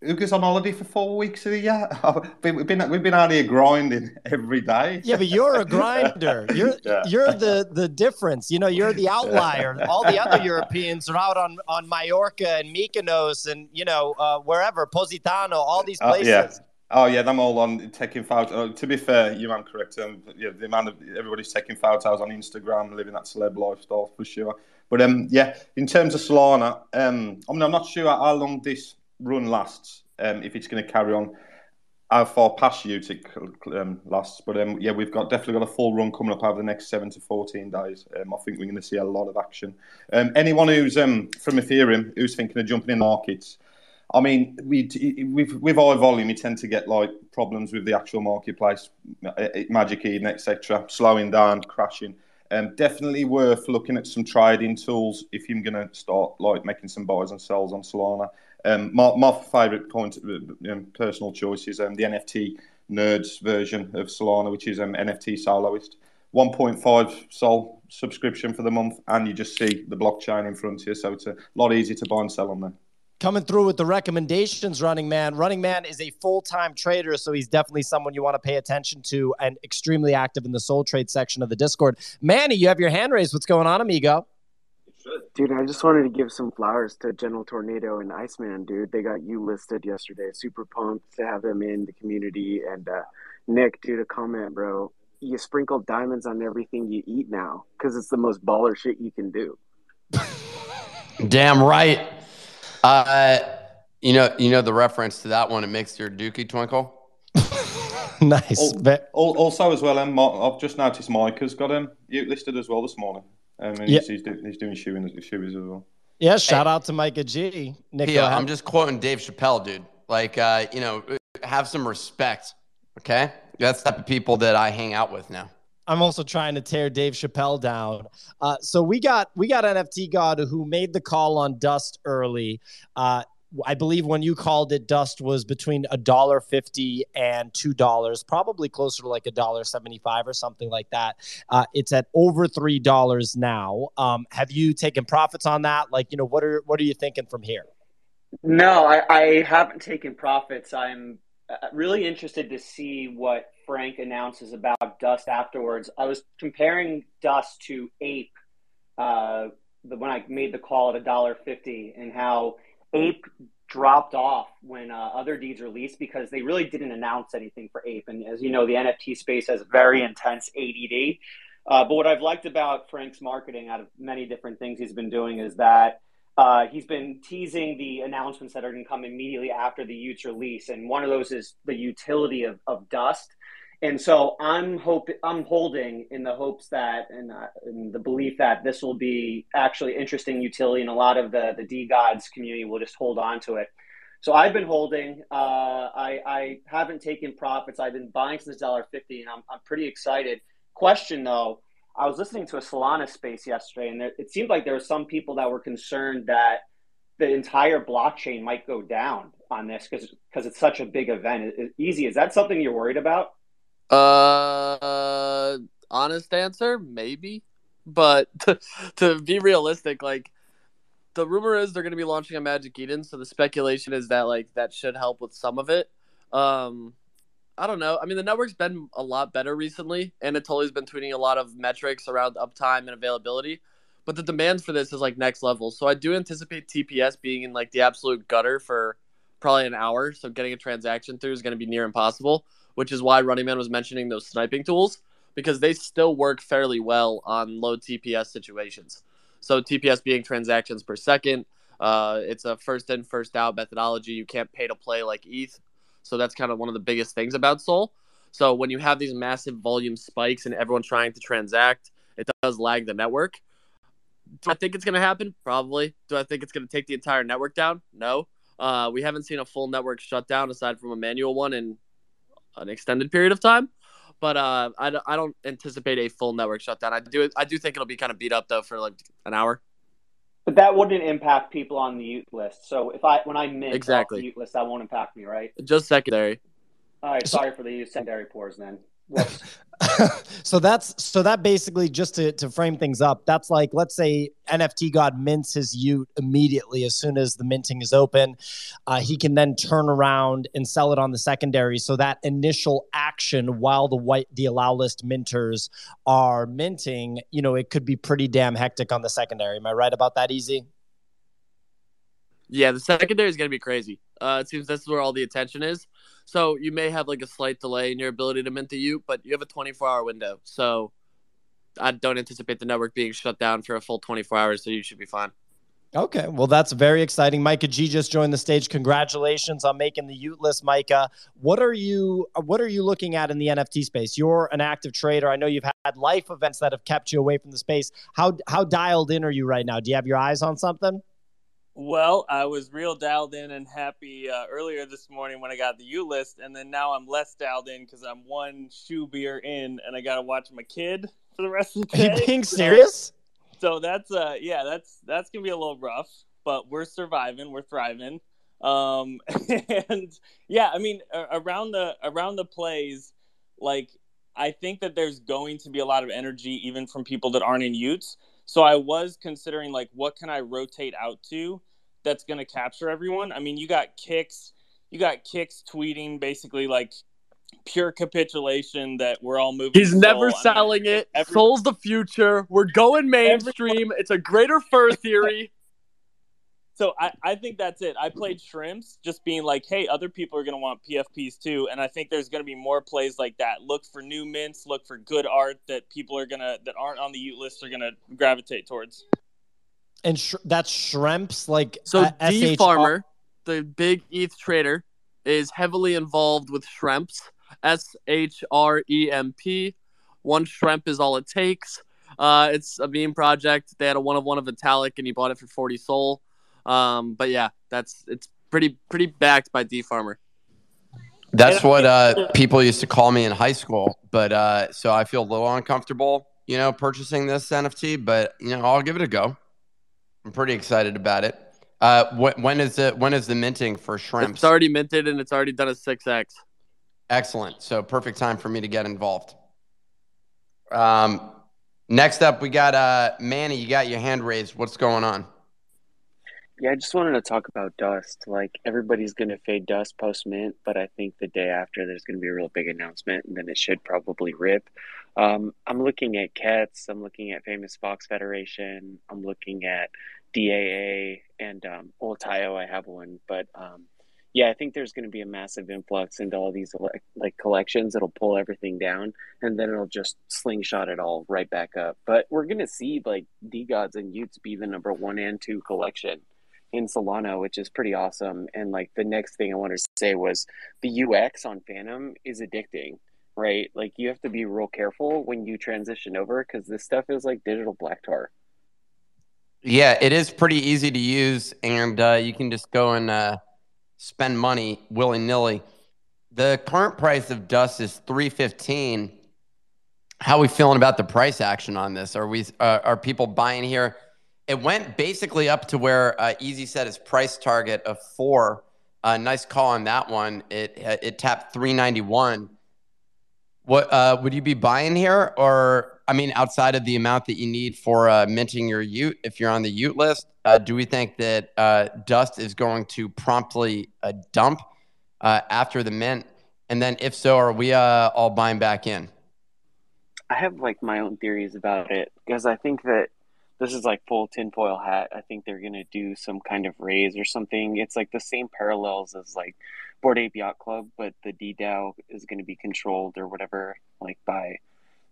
Who goes on holiday for four weeks of the year? we've been we've been out here grinding every day. Yeah, but you're a grinder. You're yeah. you're the the difference. You know, you're the outlier. All the other Europeans are out on on Mallorca and Mykonos and you know uh, wherever Positano, all these places. Uh, yeah. Oh yeah, them all on taking photos. Uh, to be fair, you man correct. Um, yeah, the amount of everybody's taking photos on Instagram, living that celeb lifestyle for sure. But um, yeah, in terms of Solana, um, I mean, I'm not sure how long this run lasts. Um, if it's going to carry on, how far past to um, lasts. But um, yeah, we've got definitely got a full run coming up over the next seven to fourteen days. Um, I think we're going to see a lot of action. Anyone who's from Ethereum who's thinking of jumping in markets. I mean, we with with high volume, you tend to get like problems with the actual marketplace, Magic Eden, etc., slowing down, crashing. Um, definitely worth looking at some trading tools if you're going to start like making some buys and sells on Solana. Um, my, my favourite point, uh, um, personal choice, is um, the NFT nerds version of Solana, which is um, NFT soloist. 1.5 Sol subscription for the month, and you just see the blockchain in front of you, so it's a lot easier to buy and sell on there coming through with the recommendations running man. Running man is a full-time trader so he's definitely someone you want to pay attention to and extremely active in the soul trade section of the discord. Manny you have your hand raised. What's going on amigo? Dude i just wanted to give some flowers to general tornado and iceman dude. They got you listed yesterday. Super pumped to have them in the community. And uh, nick dude a comment bro. You sprinkle diamonds on everything you eat now because it's the most baller shit you can do. Damn right uh, you know, you know the reference to that one. It makes your dookie twinkle. nice. also, as well, um, I've just noticed Mike has got him listed as well this morning. Um, and yep. he's, he's, he's doing shoeing, shoes as well. Yeah, shout hey, out to Micah G. Nick, yeah, I'm just quoting Dave Chappelle, dude. Like, uh, you know, have some respect. Okay, that's the type of people that I hang out with now. I'm also trying to tear Dave Chappelle down. Uh, so we got we got NFT God who made the call on Dust early. Uh, I believe when you called it, Dust was between a dollar fifty and two dollars, probably closer to like a dollar seventy-five or something like that. Uh, it's at over three dollars now. Um, have you taken profits on that? Like, you know, what are what are you thinking from here? No, I, I haven't taken profits. I'm uh, really interested to see what Frank announces about Dust afterwards. I was comparing Dust to Ape uh, when I made the call at a dollar fifty, and how Ape dropped off when uh, other deeds released because they really didn't announce anything for Ape. And as you know, the NFT space has very intense ADD. Uh, but what I've liked about Frank's marketing, out of many different things he's been doing, is that uh, he's been teasing the announcements that are going to come immediately after the y00ts release, and one of those is the utility of, of Dust. And so I'm hope I'm holding in the hopes that and, uh, the belief that this will be actually interesting utility, and a lot of the the DeGods community will just hold on to it. So I've been holding. Uh, I, I haven't taken profits. I've been buying since dollar fifty, and I'm I'm pretty excited. Question though, I was listening to a Solana space yesterday, and there, it seemed like there were some people that were concerned that the entire blockchain might go down on this because because it's such a big event. Easy, is that something you're worried about? Uh, honest answer, maybe. But to, to be realistic, like the rumor is they're going to be launching a Magic Eden, so the speculation is that like that should help with some of it. Um, I don't know. I mean, the network's been a lot better recently. and Anatoly's been tweeting a lot of metrics around uptime and availability, but the demand for this is like next level. So I do anticipate TPS being in like the absolute gutter for probably an hour. So getting a transaction through is going to be near impossible which is why Running Man was mentioning those sniping tools because they still work fairly well on low TPS situations. So TPS being transactions per second, uh, it's a first in first out methodology. You can't pay to play like ETH, so that's kind of one of the biggest things about Sol. So when you have these massive volume spikes and everyone trying to transact, it does lag the network. Do I think it's going to happen? Probably. Do I think it's going to take the entire network down? No. Uh, we haven't seen a full network shutdown aside from a manual one in an extended period of time. But uh, I, I don't anticipate a full network shutdown. I do I do think it'll be kind of beat up though for like an hour. But that wouldn't impact people on the y00t list. So if I when I mint exactly. the y00t list, that won't impact me, right? Just secondary. All right, sorry for the secondary pores then. so that's so that basically just to, to frame things up that's like let's say nft god mints his y00t immediately as soon as the minting is open. Uh, he can then turn around and sell it on the secondary. So that initial action while the white the allow list minters are minting you know it could be pretty damn hectic on the secondary. Am i right about that easy yeah the secondary is going to be crazy. Uh, it seems this is where all the attention is so you may have like a slight delay in your ability to mint the y00t, but you have a 24 hour window. So I don't anticipate the network being shut down for a full 24 hours. So you should be fine. Okay, well that's very exciting. Micah G just joined the stage. Congratulations on making the y00t list, Micah. What are you What are you looking at in the NFT space? You're an active trader. I know you've had life events that have kept you away from the space. How how dialed in are you right now? Do you have your eyes on something? Well, I was real dialed in and happy uh, earlier this morning when I got the y00t list, and then now I'm less dialed in because I'm one shoe beer in, and I got to watch my kid for the rest of the day. Are you being serious? So, so that's uh, yeah, that's that's gonna be a little rough, but we're surviving, we're thriving, um, and yeah, I mean, around the around the plays, like I think that there's going to be a lot of energy even from people that aren't in y00ts. So I was considering like what can I rotate out to that's going to capture everyone. I mean, you got Kix, you got Kix tweeting basically like pure capitulation that we're all moving. He's never selling I mean, it. Every, Sol's the future. We're going mainstream. Everyone, it's a greater fur theory. So I, I think that's it. I played shrimps, just being like, hey, other people are going to want PFPs too, and I think there's going to be more plays like that. Look for new mints, look for good art that people are gonna that aren't on the y00t list are gonna gravitate towards. And sh- that's shrimps, like so. Uh, D Farmer, the big ETH trader, is heavily involved with shrimps. S H R E M P. One shrimp is all it takes. Uh, it's a meme project. They had a one of one of Vitalik, and he bought it for forty SOL. Um, but yeah, that's it's pretty pretty backed by D Farmer. That's what uh, people used to call me in high school. But uh, so I feel a little uncomfortable, you know, purchasing this NFT. But you know, I'll give it a go. I'm pretty excited about it. Uh, wh- when is it? When is the minting for shrimps? It's already minted and it's already done a six x. Excellent. So perfect time for me to get involved. Um, next up, we got uh, Manny. You got your hand raised. What's going on? Yeah, I just wanted to talk about Dust. Like everybody's gonna fade Dust post mint, but I think the day after there's gonna be a real big announcement, and then it should probably rip. Um, I'm looking at Cats. I'm looking at Famous Fox Federation. I'm looking at DAA and um, well, Taiyo, I have one, but um, yeah, I think there's going to be a massive influx into all these like collections. It'll pull everything down, and then it'll just slingshot it all right back up. But we're going to see like DeGods and y00ts be the number one and two collection in Solana, which is pretty awesome. And like the next thing I wanted to say was the UX on Phantom is addicting, right? Like you have to be real careful when you transition over because this stuff is like digital black tar. Yeah, it is pretty easy to use, and uh, you can just go and uh, spend money willy nilly. The current price of dust is three fifteen. How are we feeling about the price action on this? Are we uh, are people buying here? It went basically up to where uh, Easy set his price target of four. Uh, nice call on that one. It it tapped three ninety one. What uh, would you be buying here, or I mean, outside of the amount that you need for uh, minting your y00t, if you're on the y00t list, uh, do we think that uh, Dust is going to promptly uh, dump after the mint? And then, if so, are we all buying back in? I have like my own theories about it because I think that this is like full tinfoil hat. I think they're gonna do some kind of raise or something. It's like the same parallels as like Bored Ape Yacht Club, but the DeDAO is gonna be controlled or whatever, like by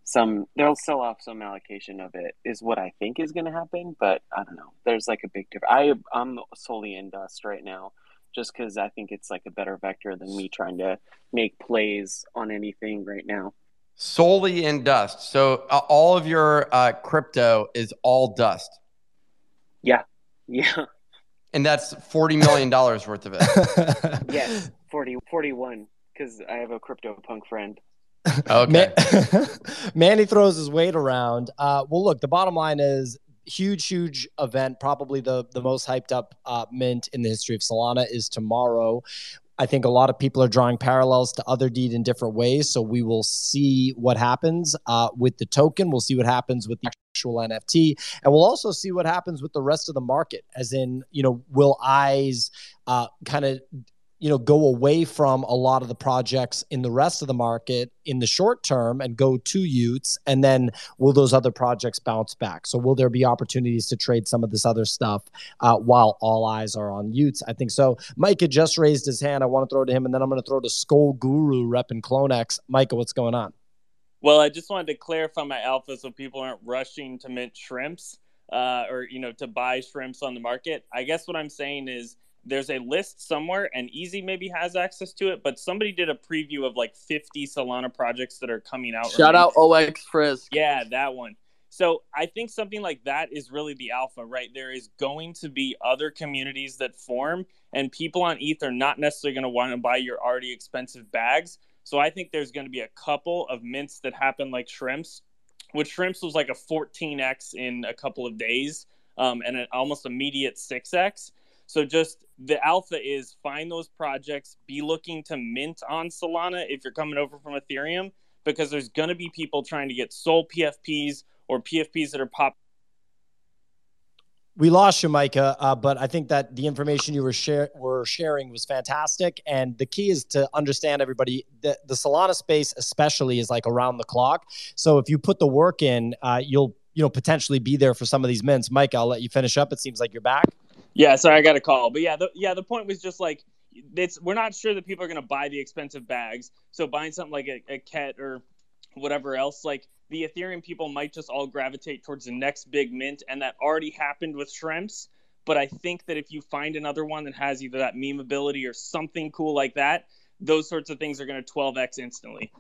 some. They'll sell off some allocation of it, is what I think is gonna happen. But I don't know. There's like a big difference. I I'm solely in Dust right now, just because I think it's like a better vector than me trying to make plays on anything right now solely in dust. So uh, all of your uh, crypto is all dust. Yeah, yeah. And that's forty million dollars worth of it. yes, 40, 41, because I have a crypto punk friend. Okay. Man- Manny throws his weight around. Uh, well, look, the bottom line is huge, huge event. Probably the the most hyped up uh, mint in the history of Solana is tomorrow. I think a lot of people are drawing parallels to other deed in different ways. So we will see what happens uh, with the token. We'll see what happens with the actual NFT, and we'll also see what happens with the rest of the market. As in, you know, will eyes uh, kind of you know go away from a lot of the projects in the rest of the market in the short term and go to y00ts and then will those other projects bounce back? So will there be opportunities to trade some of this other stuff uh, while all eyes are on y00ts? I think so. Micah just raised his hand. I want to throw to him and then I'm going to throw to Skull Guru rep and Clonex. Micah what's going on? Well I just wanted to clarify my alpha so people aren't rushing to mint shrimps uh, or you know to buy shrimps on the market. I guess what I'm saying is there's a list somewhere and easy maybe has access to it but somebody did a preview of like 50 solana projects that are coming out shout out ox frisk. Yeah that one. So i think something like that is really the alpha right? There is going to be other communities that form and people on eth are not necessarily going to want to buy your already expensive bags. So i think there's going to be a couple of mints that happen like shrimps which shrimps was like a 14x in a couple of days um, and an almost immediate 6x so just the alpha is find those projects, be looking to mint on Solana if you're coming over from Ethereum, because there's going to be people trying to get SOL PFPs or PFPs that are pop. We lost you, Micah, uh, but I think that the information you were, share- were sharing was fantastic. And the key is to understand everybody that the Solana space, especially, is like around the clock. So if you put the work in, uh, you'll you know potentially be there for some of these mints. Mike, I'll let you finish up. It seems like you're back. Yeah, sorry, I got a call, but yeah, the, yeah, the point was just like it's we're not sure that people are going to buy the expensive bags, so buying something like a, a Ket or whatever else, like the Ethereum people might just all gravitate towards the next big mint, and that already happened with shrimps. But I think that if you find another one that has either that meme ability or something cool like that, those sorts of things are going to 12x instantly.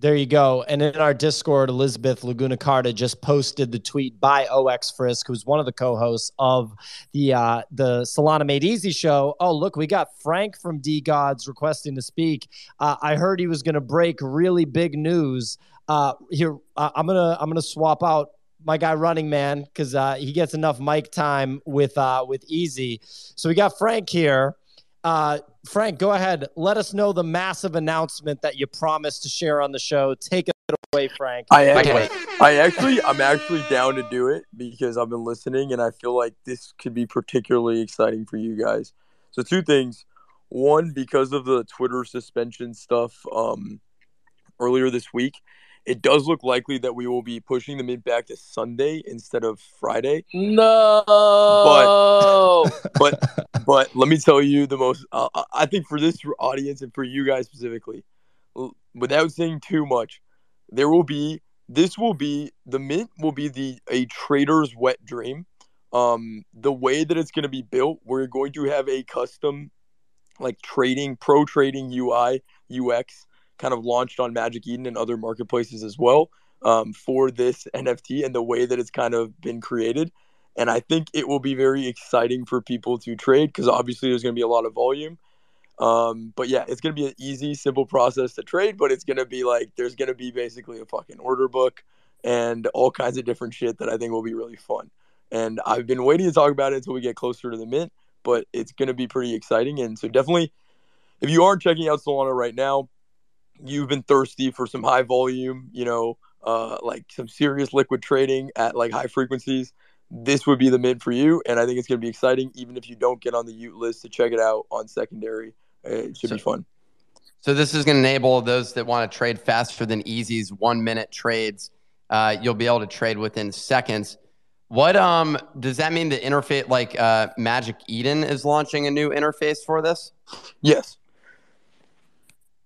There you go. And in our Discord, Elizabeth Laguna Carta just posted the tweet by OX Frisk, who's one of the co-hosts of the uh, the Solana Made Easy show. Oh, look, we got Frank from DeGods requesting to speak. Uh, I heard he was going to break really big news. Uh, here, I'm gonna I'm gonna swap out my guy Running Man because uh, he gets enough mic time with uh, with Easy. So we got Frank here. Uh, Frank, go ahead. Let us know the massive announcement that you promised to share on the show. Take it away, Frank. I am, I actually, I'm actually down to do it because I've been listening and I feel like this could be particularly exciting for you guys. So two things. One, because of the Twitter suspension stuff um, earlier this week, it does look likely that we will be pushing the mid back to Sunday instead of Friday. No. But but but let me tell you the most. Uh, I think for this audience and for you guys specifically, without saying too much, there will be this will be the mint will be the a trader's wet dream. Um, the way that it's going to be built, we're going to have a custom like trading pro trading UI UX kind of launched on Magic Eden and other marketplaces as well um, for this NFT and the way that it's kind of been created. And I think it will be very exciting for people to trade because obviously there's going to be a lot of volume. Um, but yeah, it's going to be an easy, simple process to trade, but it's going to be like there's going to be basically a fucking order book and all kinds of different shit that I think will be really fun. And I've been waiting to talk about it until we get closer to the mint, but it's going to be pretty exciting. And so definitely, if you aren't checking out Solana right now, you've been thirsty for some high volume, you know, uh, like some serious liquid trading at like high frequencies, this would be the mint for you. And I think it's going to be exciting, even if you don't get on the y00t list to check it out on secondary. It should so, be fun. So this is going to enable those that want to trade faster than Easy's one minute trades. Uh, you'll be able to trade within seconds. What um does that mean? The interface, like uh, Magic Eden, is launching a new interface for this. Yes.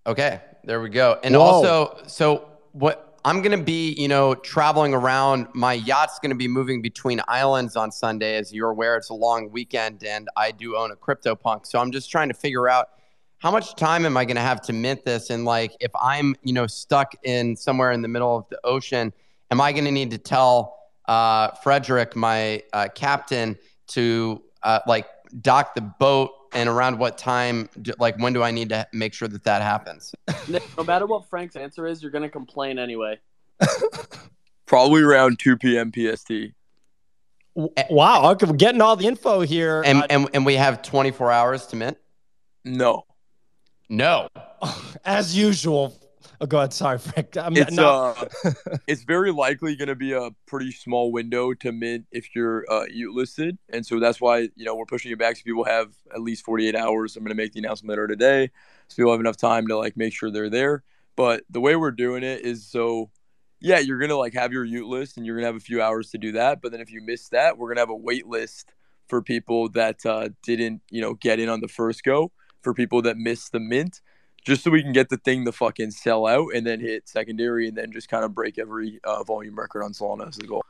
Okay, there we go. And Whoa. also, so what I'm going to be, you know, traveling around. My yacht's going to be moving between islands on Sunday. As you're aware, it's a long weekend, and I do own a CryptoPunk. So I'm just trying to figure out how much time am I going to have to mint this? And like, if I'm, you know, stuck in somewhere in the middle of the ocean, am I going to need to tell uh, Frederick, my uh, captain, to uh, like dock the boat and around what time do, like when do i need to make sure that that happens? Nick, no matter what frank's answer is you're going to complain anyway. Probably around 2 p.m pst wow okay we're getting all the info here. And, uh, and, and we have 24 hours to mint? No. No. As usual Oh, go ahead. Sorry, Frank. I'm it's uh, it's very likely going to be a pretty small window to mint if you're uh, y00t listed, and so that's why you know we're pushing it back so people have at least 48 hours. I'm going to make the announcement later today, so people have enough time to like make sure they're there. But the way we're doing it is so, yeah, you're gonna like have your y00t list, and you're gonna have a few hours to do that. But then if you miss that, we're gonna have a wait list for people that uh, didn't you know get in on the first go, for people that missed the mint just so we can get the thing to fucking sell out and then hit secondary and then just kind of break every uh, volume record on Solana as the goal.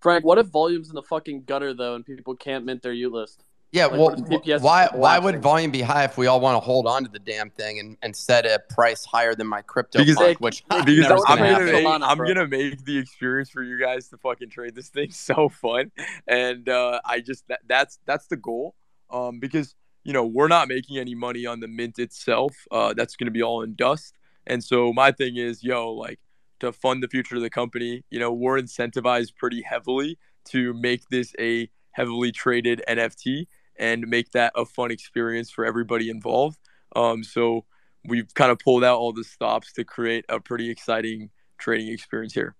Frank, what if volume's in the fucking gutter though and people can't mint their y00t list? Yeah, like, well, why why would volume be high if we all want to hold on to the damn thing and, and set a price higher than my crypto because, punk, which because I'm, gonna, make, I'm gonna make the experience for you guys to fucking trade this thing so fun, and uh, I just that, that's that's the goal, um, because you know, we're not making any money on the mint itself. Uh, that's going to be all in dust. And so my thing is, yo, like to fund the future of the company, you know, we're incentivized pretty heavily to make this a heavily traded NFT and make that a fun experience for everybody involved. Um, so we've kind of pulled out all the stops to create a pretty exciting trading experience here.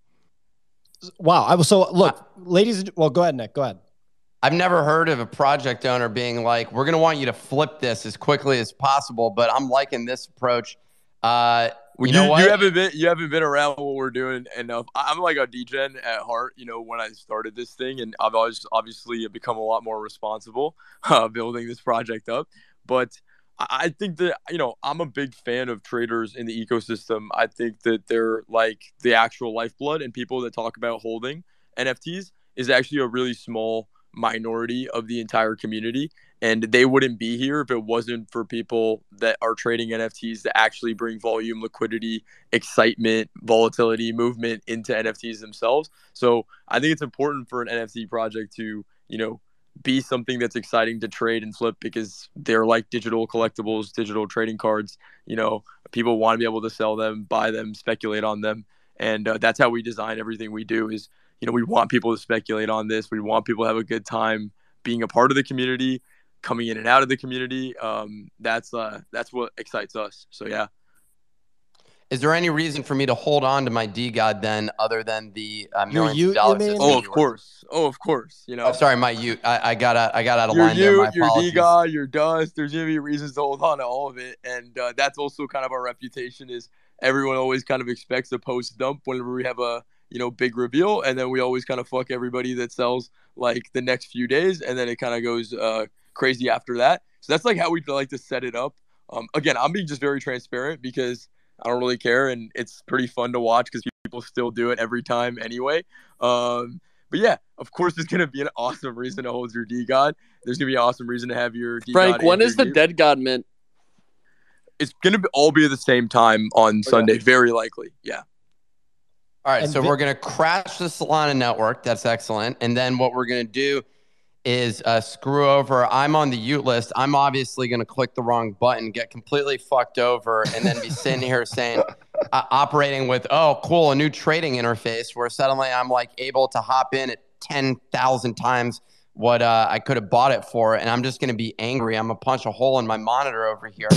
Wow. I was so look, ladies. Well, go ahead, Nick. Go ahead. I've never heard of a project owner being like, "We're going to want you to flip this as quickly as possible," but I'm liking this approach. Uh, you, you, know what? you haven't been you haven't been around what we're doing enough. I'm like a degen at heart. You know, when I started this thing, and I've always obviously become a lot more responsible uh, building this project up. But I think that you know I'm a big fan of traders in the ecosystem. I think that they're like the actual lifeblood, and people that talk about holding NFTs is actually a really small minority of the entire community and they wouldn't be here if it wasn't for people that are trading NFTs to actually bring volume, liquidity, excitement, volatility, movement into NFTs themselves. So I think it's important for an NFT project to, you know, be something that's exciting to trade and flip because they're like digital collectibles, digital trading cards. You know, people want to be able to sell them, buy them, speculate on them, and uh, that's how we design everything we do. Is you know, we want people to speculate on this. We want people to have a good time being a part of the community, coming in and out of the community. Um, that's uh, that's what excites us. So yeah. Is there any reason for me to hold on to my DeGod then, other than the uh, millions y00t, of dollars? Oh, of course. Oh, of course. You know. Oh, sorry, my y00t. I, I got out. I got out of your line y00t, there. My your apologies. DeGod, your Dust. There's gonna be reasons to hold on to all of it, and uh, that's also kind of our reputation. Is everyone always kind of expects a post dump whenever we have a you know, big reveal, and then we always kind of fuck everybody that sells like the next few days, and then it kind of goes uh, crazy after that. So that's like how we'd like to set it up. Um, again, I'm being just very transparent because I don't really care, and it's pretty fun to watch because people still do it every time anyway. Um, but yeah, of course, there's gonna be an awesome reason to hold your DeGod. There's gonna be an awesome reason to have your D Frank, when is the. Dead God Mint? It's gonna be, all be at the same time on Sunday, very likely. Yeah. All right, And so Vi- we're going to crash the Solana network. That's excellent. And then what we're going to do is uh, screw over. I'm on the y00t list. I'm obviously going to click the wrong button, get completely fucked over, and then be sitting here saying, uh, operating with, oh, cool, a new trading interface where suddenly I'm like able to hop in at 10,000 times what uh, I could have bought it for. And I'm just going to be angry. I'm going to punch a hole in my monitor over here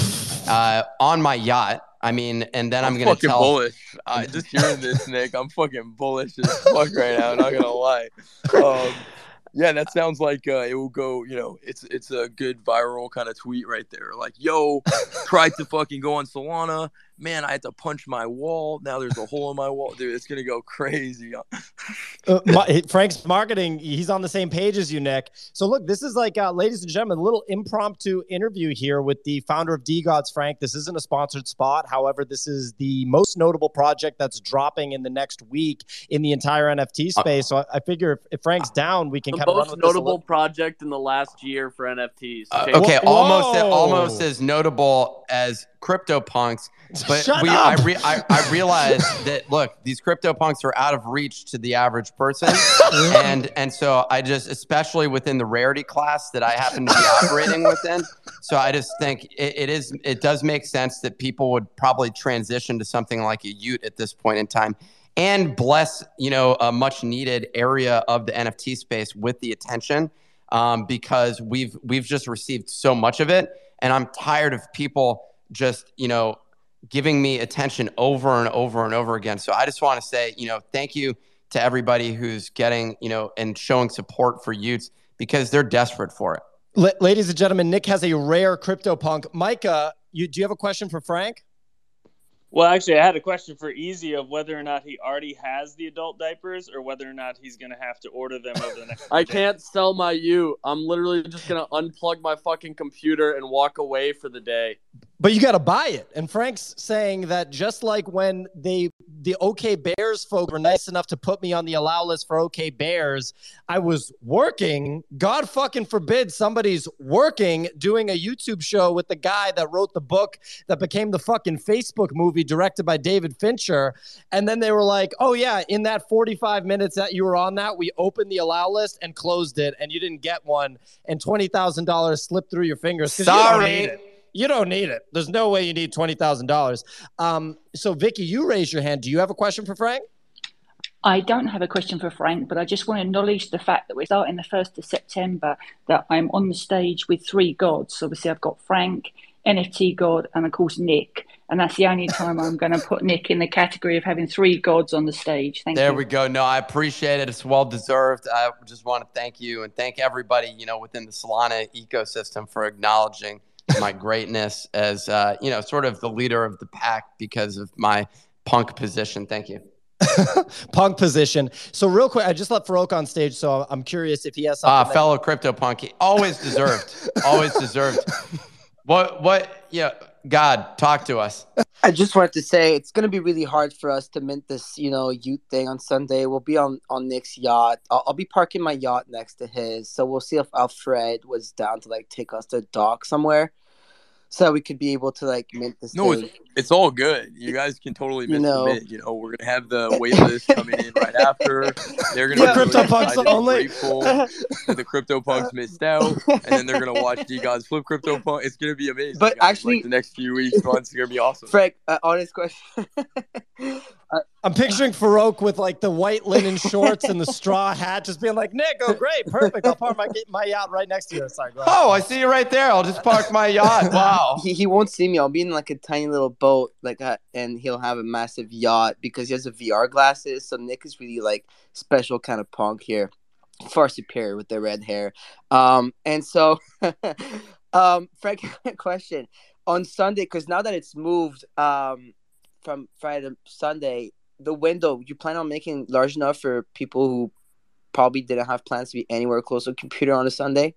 uh, on my yacht. I mean, and then I'm, I'm, going to fucking tell. bullish. Uh, just hearing this, Nick, I'm fucking bullish as fuck right now. I'm not gonna lie. Um, yeah, that sounds like uh, it will go. You know, it's it's a good viral kind of tweet right there. Like, yo, tried to fucking go on Solana. Man, I had to punch my wall. Now there's a hole in my wall, dude. It's gonna go crazy. Uh, my, Frank's marketing, he's on the same page as you, Nick. So, look, this is like, uh, ladies and gentlemen, a little impromptu interview here with the founder of DeGods, Frank. This isn't a sponsored spot. However, this is the most notable project that's dropping in the next week in the entire NFT space. So, I, I figure if, if Frank's down, we can kind of run most with this a notable little- project in the last year for NFTs. Uh, Okay, okay, Whoa. almost almost as notable as CryptoPunks, but Shut we up. I, re, I I realized that look, these crypto punks are out of reach to the average person, and and so I just especially within the rarity class that I happen to be operating within, so I just think it, it is it does make sense that people would probably transition to something like a y00t at this point in time. And bless, you know, a much needed area of the NFT space with the attention um, because we've we've just received so much of it, and I'm tired of people just you know giving me attention over and over and over again. So I just want to say, you know, thank you to everybody who's getting you know and showing support for y00ts because they're desperate for it. La- ladies and gentlemen, Nick has a rare crypto punk. Micah, you, do you have a question for Frank? Well, actually, I had a question for Easy of whether or not he already has the adult diapers or whether or not he's going to have to order them over the next. I can't sell my U. I'm literally just gonna unplug my fucking computer and walk away for the day. But you got to buy it. And Frank's saying that just like when they the OK Bears folk were nice enough to put me on the allow list for OK Bears, I was working. God fucking forbid somebody's working doing a YouTube show with the guy that wrote the book that became the fucking Facebook movie directed by David Fincher. And then they were like, "Oh yeah, in that 45 minutes that you were on that, we opened the allow list and closed it, and you didn't get one, and twenty thousand dollars slipped through your fingers." 'cause you don't Sorry. Need it. You don't need it. There's no way you need twenty thousand dollars. Um, so Vicky, you raise your hand. Do you have a question for Frank? I don't have a question for Frank, but I just want to acknowledge the fact that we're starting the 1st of September, that I'm on the stage with three gods. Obviously, I've got Frank, NFT God, and of course, Nick. And that's the only time I'm going to put Nick in the category of having three gods on the stage. Thank you. There you. we go. No, I appreciate it. It's well deserved. I just want to thank you and thank everybody, you know, within the Solana ecosystem for acknowledging my greatness as, uh, you know, sort of the leader of the pack because of my punk position. Thank you. Punk position. So real quick, I just let Farokh on stage, so I'm curious if he has something. Uh, fellow crypto punk, always deserved. always deserved. What, what, yeah, God, talk to us. I just wanted to say it's going to be really hard for us to mint this, you know, youth thing on Sunday. We'll be on on Nick's yacht. I'll, I'll be parking my yacht next to his, so we'll see if Alfred was down to like take us to dock somewhere, so we could be able to like mint this. No, it's, it's all good. You guys can totally You miss know. the mint. You know, we're gonna have the wait list coming in right after. They're gonna Yeah. be really CryptoPunks only. grateful that the CryptoPunks missed out, and then they're gonna watch DeGod's flip CryptoPunk. It's gonna be amazing. But guys. actually- like, the next few weeks, months, are gonna be awesome. Frank, uh, honest question. uh, I'm picturing Farokh with like the white linen shorts and the straw hat, just being like, "Nick, oh great, perfect. I'll park my my yacht right next to you." Sorry. Oh, I see you right there. I'll just park my yacht. Wow. he, he won't see me. I'll be in like a tiny little boat, like, uh, and he'll have a massive yacht because he has a VR glasses. So Nick is really like special kind of punk here, far superior with the red hair. Um, and so, um, Frank, question on Sunday because now that it's moved, um, from Friday to Sunday, the window you plan on making large enough for people who probably didn't have plans to be anywhere close to a computer on a Sunday.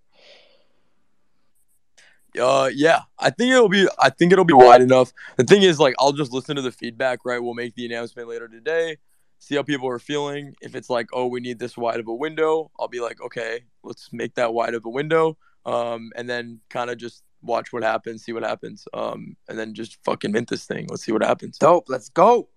Uh, yeah, I think it'll be. I think it'll be wide enough. The thing is, like, I'll just listen to the feedback. Right, we'll make the announcement later today. See how people are feeling. If it's like, oh, we need this wide of a window, I'll be like, okay, let's make that wide of a window. Um, and then kind of just watch what happens, see what happens. Um, and then just fucking mint this thing. Let's see what happens. Dope. Let's go.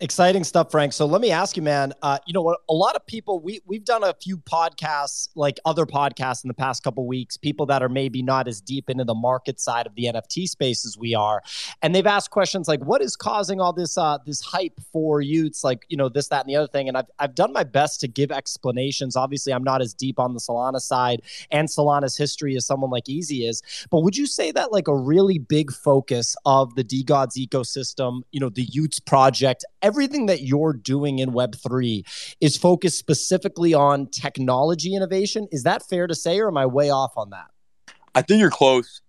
Exciting stuff, Frank. So let me ask you, man. Uh, you know what? A lot of people we we've done a few podcasts, like other podcasts, in the past couple weeks. People that are maybe not as deep into the market side of the NFT space as we are, and they've asked questions like, "What is causing all this uh, this hype for y00ts?" Like, you know, this, that, and the other thing. And I've I've done my best to give explanations. Obviously, I'm not as deep on the Solana side and Solana's history as someone like Easy is. But would you say that like a really big focus of the DeGods ecosystem, you know, the y00ts project? Everything that you're doing in Web3 is focused specifically on technology innovation. Is that fair to say, or am I way off on that? I think you're close.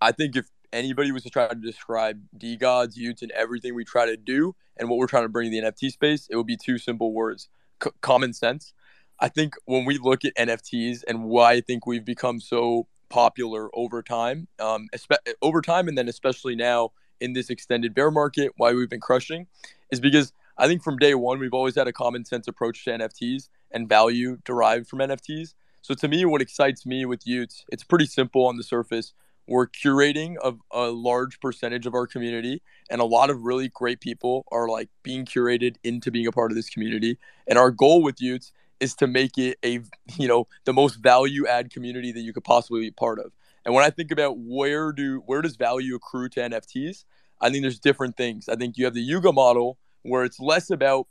I think if anybody was to try to describe DeGods, y00ts, and everything we try to do and what we're trying to bring to the NFT space, it would be two simple words C- common sense. I think when we look at NFTs and why I think we've become so popular over time, um, over time, and then especially now in this extended bear market, why we've been crushing, is because I think from day one, we've always had a common sense approach to NFTs and value derived from NFTs. So to me, what excites me with y00ts, it's pretty simple on the surface. We're curating a, a large percentage of our community, and a lot of really great people are like being curated into being a part of this community. And our goal with y00ts is to make it a you know the most value add community that you could possibly be part of. And when I think about where do where does value accrue to NFTs, I think there's different things. I think you have the Yuga model where it's less about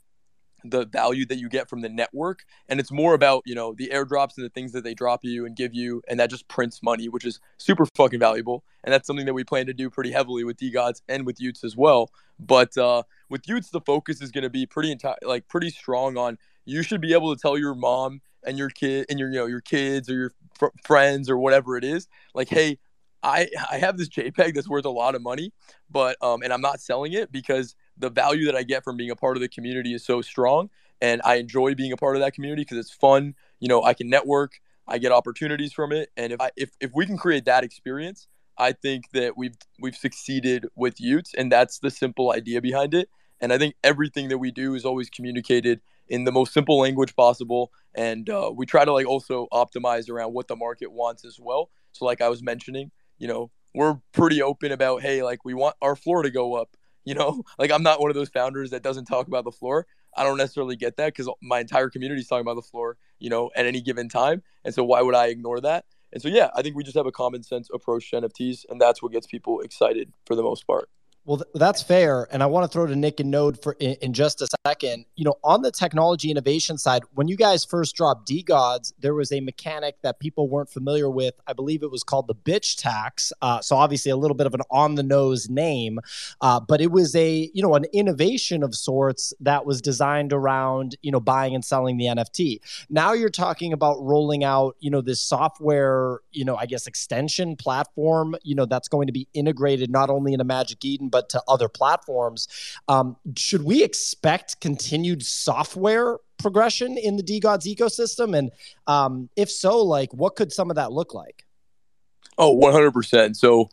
the value that you get from the network and it's more about you know the airdrops and the things that they drop you and give you and that just prints money which is super fucking valuable. And that's something that we plan to do pretty heavily with DeGods and with y00ts as well. But uh, with y00ts the focus is going to be pretty enti- like pretty strong on you should be able to tell your mom and your kid and your you know your kids or your fr- friends or whatever it is like hey I I have this JPEG that's worth a lot of money, but um, and I'm not selling it because the value that I get from being a part of the community is so strong, and I enjoy being a part of that community because it's fun. You know, I can network, I get opportunities from it, and if I if if we can create that experience, I think that we've we've succeeded with y00ts, and that's the simple idea behind it. And I think everything that we do is always communicated in the most simple language possible, and uh, we try to like also optimize around what the market wants as well. So, like I was mentioning you know, we're pretty open about, hey, like we want our floor to go up. You know, like I'm not one of those founders that doesn't talk about the floor. I don't necessarily get that because my entire community is talking about the floor, you know, at any given time. And so why would I ignore that? And so, yeah, I think we just have a common sense approach to NFTs, and that's what gets people excited for the most part. Well, th- that's fair. And I want to throw to Nick and Node for in, in, just a second. You know, on the technology innovation side, when you guys first dropped DeGods, there was a mechanic that people weren't familiar with. I believe it was called the bitch tax. Uh, so obviously a little bit of an on the nose name, uh, but it was a, you know, an innovation of sorts that was designed around, you know, buying and selling the NFT. Now you're talking about rolling out, you know, this software, you know, I guess extension platform, you know, that's going to be integrated not only in a Magic Eden, but to other platforms. Um, should we expect continued software progression in the DeGods ecosystem? And um, if so, like what could some of that look like? Oh, 100%. So,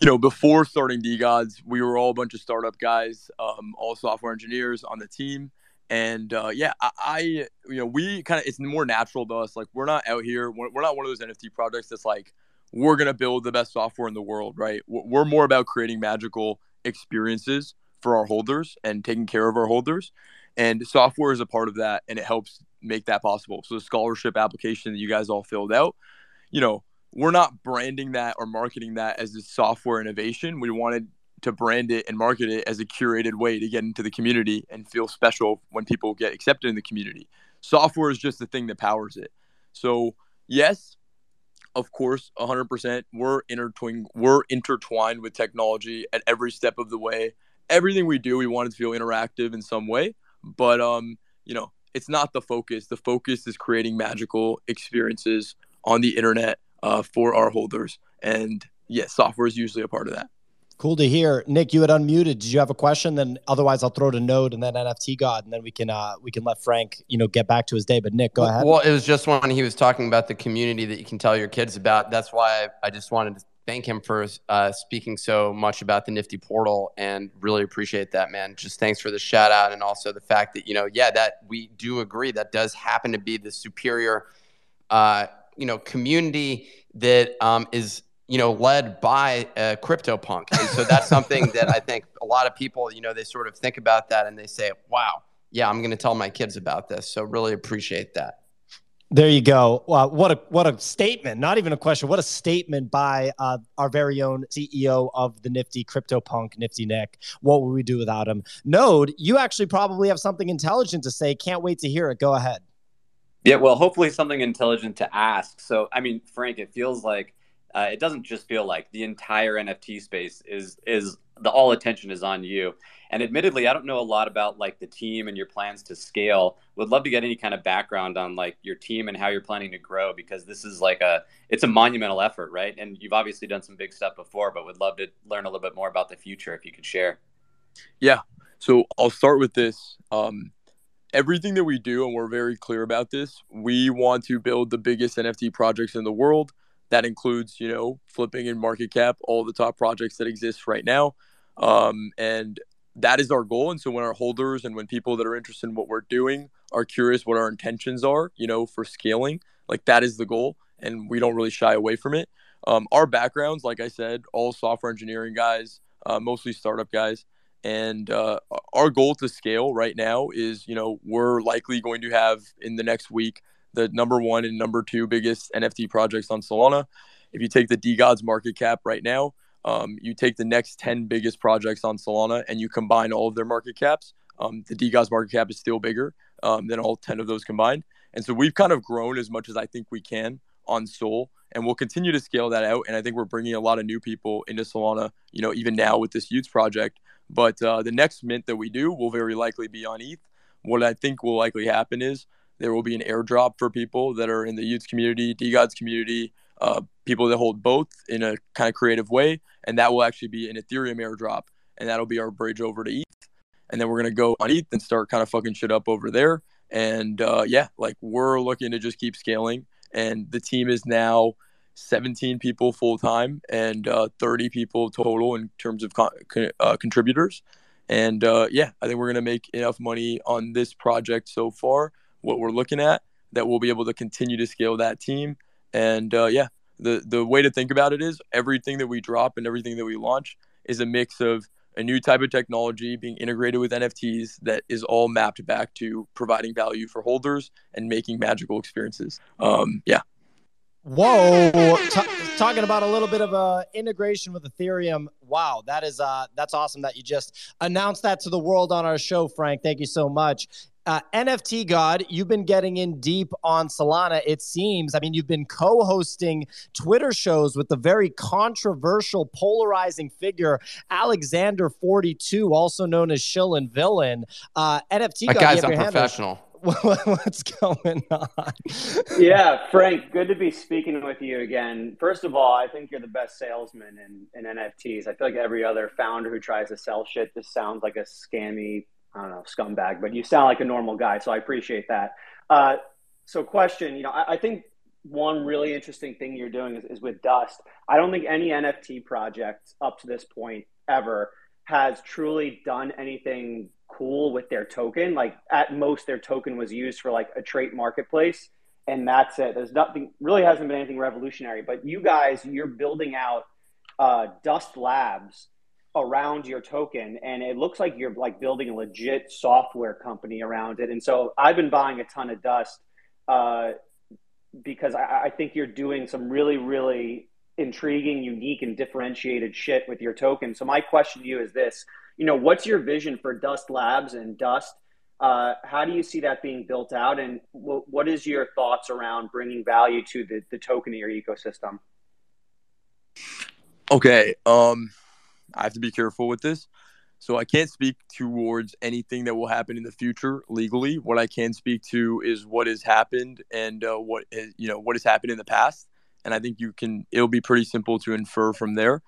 you know, before starting DeGods, we were all a bunch of startup guys, um, all software engineers on the team. And uh, yeah, I, I, you know, we kind of, it's more natural to us. Like, we're not out here, we're, we're not one of those NFT projects that's like, we're going to build the best software in the world, right? We're more about creating magical experiences for our holders and taking care of our holders. And software is a part of that and it helps make that possible. So the scholarship application that you guys all filled out, you know, we're not branding that or marketing that as a software innovation. We wanted to brand it and market it as a curated way to get into the community and feel special when people get accepted in the community. Software is just the thing that powers it. So, yes, of course, 100%. We're intertwined. We're intertwined with technology at every step of the way. Everything we do, we want it to feel interactive in some way. But um, you know, it's not the focus. The focus is creating magical experiences on the internet uh, for our holders. And yes, software is usually a part of that. Cool to hear. Nick, you had unmuted. Did you have a question? Then otherwise I'll throw it to Node and then NFT God, and then we can uh we can let Frank, you know, get back to his day. But Nick, go ahead. Well, it was just when he was talking about the community that you can tell your kids about. That's why I, I just wanted to thank him for uh, speaking so much about the Nifty portal and really appreciate that, man. Just thanks for the shout out and also the fact that, you know, yeah, that we do agree that does happen to be the superior, uh, you know, community that um, is you know, led by a CryptoPunk. And so that's something that I think a lot of people, you know, they sort of think about that and they say, wow, yeah, I'm going to tell my kids about this. So really appreciate that. There you go. Well, what a what a statement! Not even a question. What a statement by uh, our very own CEO of the Nifty CryptoPunk, Nifty Nick. What would we do without him? Node, you actually probably have something intelligent to say. Can't wait to hear it. Go ahead. Yeah, well, hopefully something intelligent to ask. So, I mean, Frank, it feels like uh, it doesn't just feel like the entire NFT space is is the all attention is on you. And admittedly, I don't know a lot about like the team and your plans to scale. Would love to get any kind of background on like your team and how you're planning to grow because this is like a it's a monumental effort, right? And you've obviously done some big stuff before, but would love to learn a little bit more about the future if you could share. Yeah. So I'll start with this. Um, everything that we do, and we're very clear about this, we want to build the biggest NFT projects in the world that includes, you know, flipping and market cap, all the top projects that exist right now. Um, and that is our goal. And so when our holders and when people that are interested in what we're doing are curious what our intentions are, you know, for scaling, like that is the goal. And we don't really shy away from it. Um, our backgrounds, like I said, all software engineering guys, uh, mostly startup guys. And uh, our goal to scale right now is, you know, we're likely going to have in the next week the number one and number two biggest NFT projects on Solana. If you take the DeGods market cap right now, um, you take the next 10 biggest projects on Solana and you combine all of their market caps, um, the DeGods market cap is still bigger um, than all 10 of those combined. And so we've kind of grown as much as I think we can on Sol, and we'll continue to scale that out. And I think we're bringing a lot of new people into Solana, you know, even now with this y00ts project. But uh, the next mint that we do will very likely be on ETH. What I think will likely happen is there will be an airdrop for people that are in the y00ts community, DeGods community, uh, people that hold both in a kind of creative way. And that will actually be an Ethereum airdrop. And that'll be our bridge over to ETH. And then we're going to go on ETH and start kind of fucking shit up over there. And uh, yeah, like we're looking to just keep scaling. And the team is now 17 people full time and uh, 30 people total in terms of con- uh, contributors. And uh, yeah, I think we're going to make enough money on this project so far what we're looking at that we'll be able to continue to scale that team. And uh, yeah, the the way to think about it is everything that we drop and everything that we launch is a mix of a new type of technology being integrated with NFTs that is all mapped back to providing value for holders and making magical experiences. Um, yeah. Whoa! T- talking about a little bit of a integration with Ethereum. Wow, that is uh, that's awesome that you just announced that to the world on our show, Frank. Thank you so much. Uh, NFT God, you've been getting in deep on Solana. It seems. I mean, you've been co-hosting Twitter shows with the very controversial, polarizing figure Alexander Forty Two, also known as Shillin Villain. Uh, NFT that God, guy's unprofessional. What's going on? yeah, Frank, good to be speaking with you again. First of all, I think you're the best salesman in, in NFTs. I feel like every other founder who tries to sell shit just sounds like a scammy I don't know, scumbag, but you sound like a normal guy, so I appreciate that. Uh, so, question, you know, I, I, think one really interesting thing you're doing is, is, with Dust. I don't think any NFT project up to this point ever has truly done anything cool with their token. Like at most, their token was used for like a trait marketplace, and that's it. There's nothing really hasn't been anything revolutionary. But you guys, you're building out uh, Dust Labs around your token and it looks like you're like building a legit software company around it. And so i've been buying a ton of dust uh, because I, I, think you're doing some really really intriguing unique and differentiated shit with your token. So my question to you is this. You know what's your vision for dust labs and dust? Uh, how do you see that being built out? And w- what is your thoughts around bringing value to the, the token in your ecosystem? Okay um I have to be careful with this. So I can't speak towards anything that will happen in the future legally. What I can speak to is what has happened and uh, you know what has happened in the past. And I think you can. It'll be pretty simple to infer from there.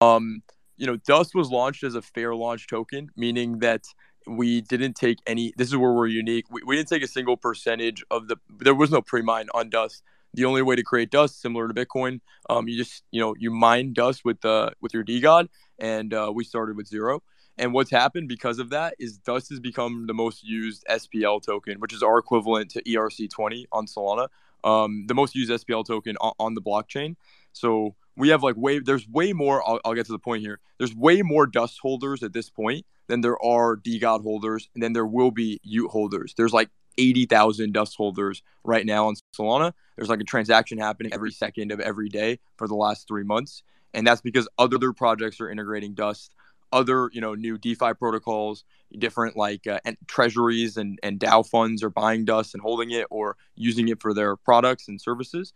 Um, you know, Dust was launched as a fair launch token, meaning that we didn't take any. This is where we're unique. We, we didn't take a single percentage of the. There was no pre mine on Dust. The only way to create Dust, similar to Bitcoin, um, you just you know you mine Dust with the with your DeGod, and uh, we started with zero. And what's happened because of that is Dust has become the most used SPL token, which is our equivalent to ERC20 on Solana, um, the most used SPL token on, on the blockchain. So we have like way there's way more. I'll, I'll, get to the point here. There's way more Dust holders at this point than there are DeGod holders, and then there will be Ute holders. There's like 80,000 Dust holders right now on Solana. There's like a transaction happening every second of every day for the last three months, and that's because other projects are integrating Dust other you know new DeFi protocols, different like uh, and treasuries and and DAO funds are buying Dust and holding it or using it for their products and services.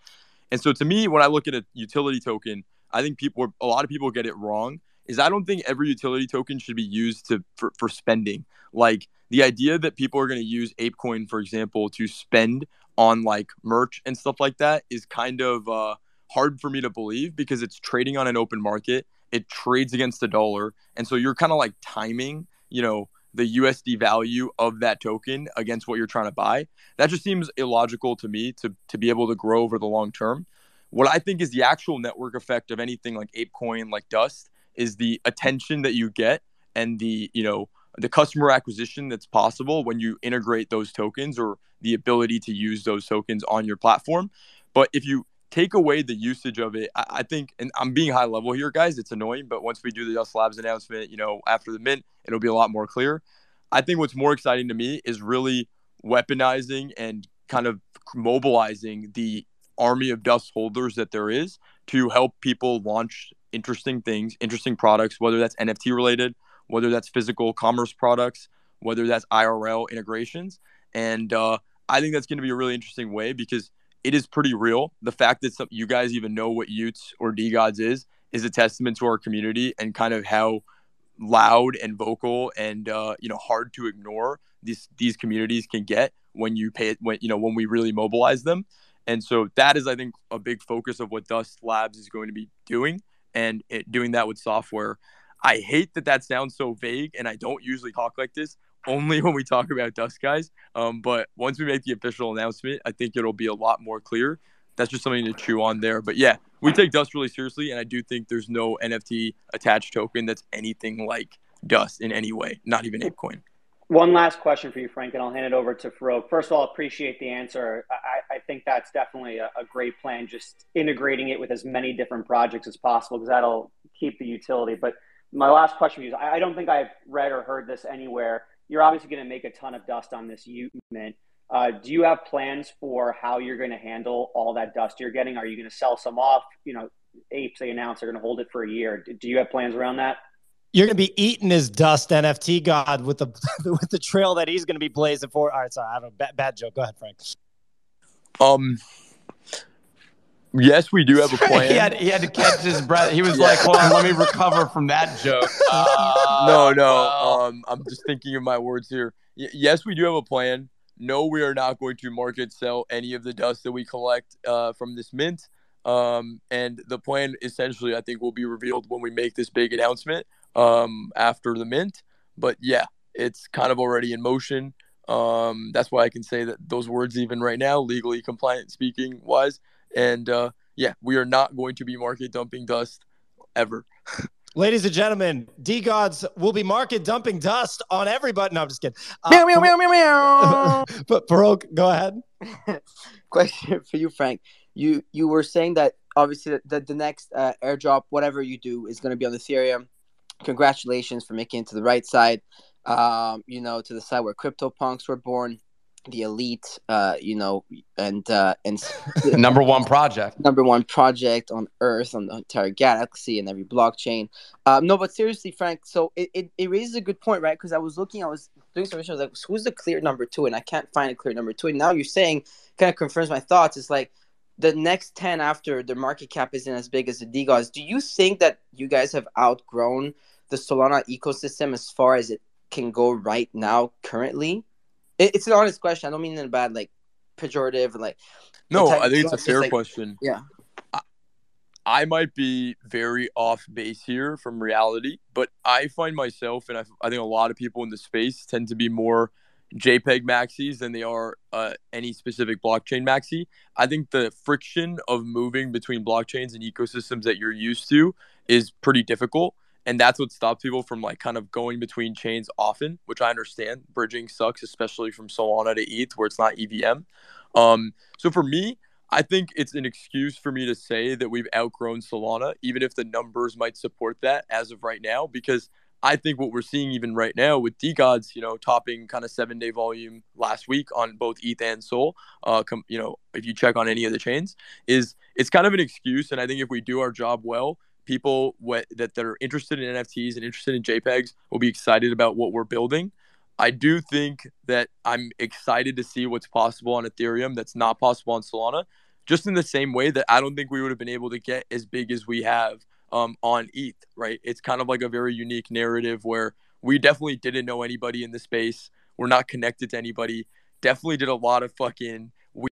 And so to me, when I look at a utility token, I think people a lot of people get it wrong. Is I don't think every utility token should be used to for, for spending. Like the idea that people are going to use ApeCoin, for example, to spend on like merch and stuff like that is kind of uh, hard for me to believe because it's trading on an open market. It trades against the dollar. And so you're kind of like timing you know the usd value of that token against what you're trying to buy. That just seems illogical to me to to be able to grow over the long term. What i think is the actual network effect of anything like apecoin like dust is the attention that you get and the you know the customer acquisition that's possible when you integrate those tokens or the ability to use those tokens on your platform but if you take away the usage of it, I, I, think, and I'm being high level here, guys. It's annoying, but once we do the Dust Labs announcement, you know, after the mint, it'll be a lot more clear. I think what's more exciting to me is really weaponizing and kind of mobilizing the army of Dust holders that there is to help people launch interesting things, interesting products, whether that's NFT related, whether that's physical commerce products, whether that's IRL integrations. And uh, I think that's going to be a really interesting way because it is pretty real. The fact that some, you guys even know what y00ts or DeGods is is a testament to our community and kind of how loud and vocal and uh, you know hard to ignore these these communities can get when you pay it when you know when we really mobilize them. And so that is, I think, a big focus of what Dust Labs is going to be doing, and it, doing that with software. I hate that that sounds so vague, and I don't usually talk like this only when we talk about Dust Guys. Um, but once we make the official announcement, I think it'll be a lot more clear. That's just something to chew on there. But yeah, we take Dust really seriously, and I do think there's no NFT attached token that's anything like Dust in any way, not even ApeCoin. One last question for you, Frank, and I'll hand it over to Farokh. First of all, appreciate the answer. I, I think that's definitely a, a, great plan, just integrating it with as many different projects as possible, because that'll keep the utility. But my last question for you is I, I don't think I've read or heard this anywhere you're obviously going to make a ton of dust on this y00t mint. Uh, do you have plans for how you're going to handle all that dust you're getting? Are you going to sell some off? You know, apes they announced they're going to hold it for a year. Do you have plans around that? You're going to be eating his dust, NFT god, with the with the trail that he's going to be blazing for. All right, sorry, I have a bad, bad joke. Go ahead, Frank. Um, Yes, we do have a plan. he, had, he had to catch his breath. He was yeah. like, "Hold on, let me recover from that joke." Uh, no, no. Um, I'm just thinking of my words here. Y- yes, we do have a plan. No, we are not going to market sell any of the dust that we collect uh, from this mint. Um, and the plan essentially, I think, will be revealed when we make this big announcement um, after the mint. But yeah, it's kind of already in motion. Um, that's why I can say that those words, even right now, legally compliant speaking wise, and uh, yeah, we are not going to be market dumping dust ever. Ladies and gentlemen, DeGods will be market dumping dust on everybody. No, I'm just kidding. Uh, meow, meow, meow, meow, meow. but Farokh, go ahead. Question for you, Frank. You you were saying that obviously that the, the next uh, airdrop, whatever you do, is going to be on Ethereum. Congratulations for making it to the right side. Um, you know, to the side where CryptoPunks were born the elite, uh, you know, and uh, and number one project, number one project on Earth, on the entire galaxy, and every blockchain. Um, no, but seriously, Frank. So it, it, it raises a good point, right? Because I was looking, I was doing some research, I was like, who's the clear number two? And I can't find a clear number two. And now you're saying, kind of confirms my thoughts. It's like the next ten after the market cap isn't as big as the DeGods. Do you think that you guys have outgrown the Solana ecosystem as far as it can go right now, currently? It, it's an honest question. I don't mean in a bad like pejorative or like. No, I think it's a fair like, question. Yeah. I might be very off base here from reality, but I find myself, and I, I think a lot of people in the space tend to be more JPEG maxis than they are uh, any specific blockchain maxi. I think the friction of moving between blockchains and ecosystems that you're used to is pretty difficult. And that's what stops people from like kind of going between chains often, which I understand. Bridging sucks, especially from Solana to ETH where it's not EVM. Um, so for me, I think it's an excuse for me to say that we've outgrown Solana, even if the numbers might support that as of right now, because I think what we're seeing even right now with DeGods, you know, topping kind of seven day volume last week on both ETH and Sol, uh, com- you know, if you check on any of the chains, is it's kind of an excuse. And I think if we do our job well, people what, that, that are interested in NFTs and interested in JPEGs will be excited about what we're building. I do think that I'm excited to see what's possible on Ethereum that's not possible on Solana, just in the same way that I don't think we would have been able to get as big as we have um, on ETH, right? It's kind of like a very unique narrative where we definitely didn't know anybody in the space. We're not connected to anybody. Definitely did a lot of fucking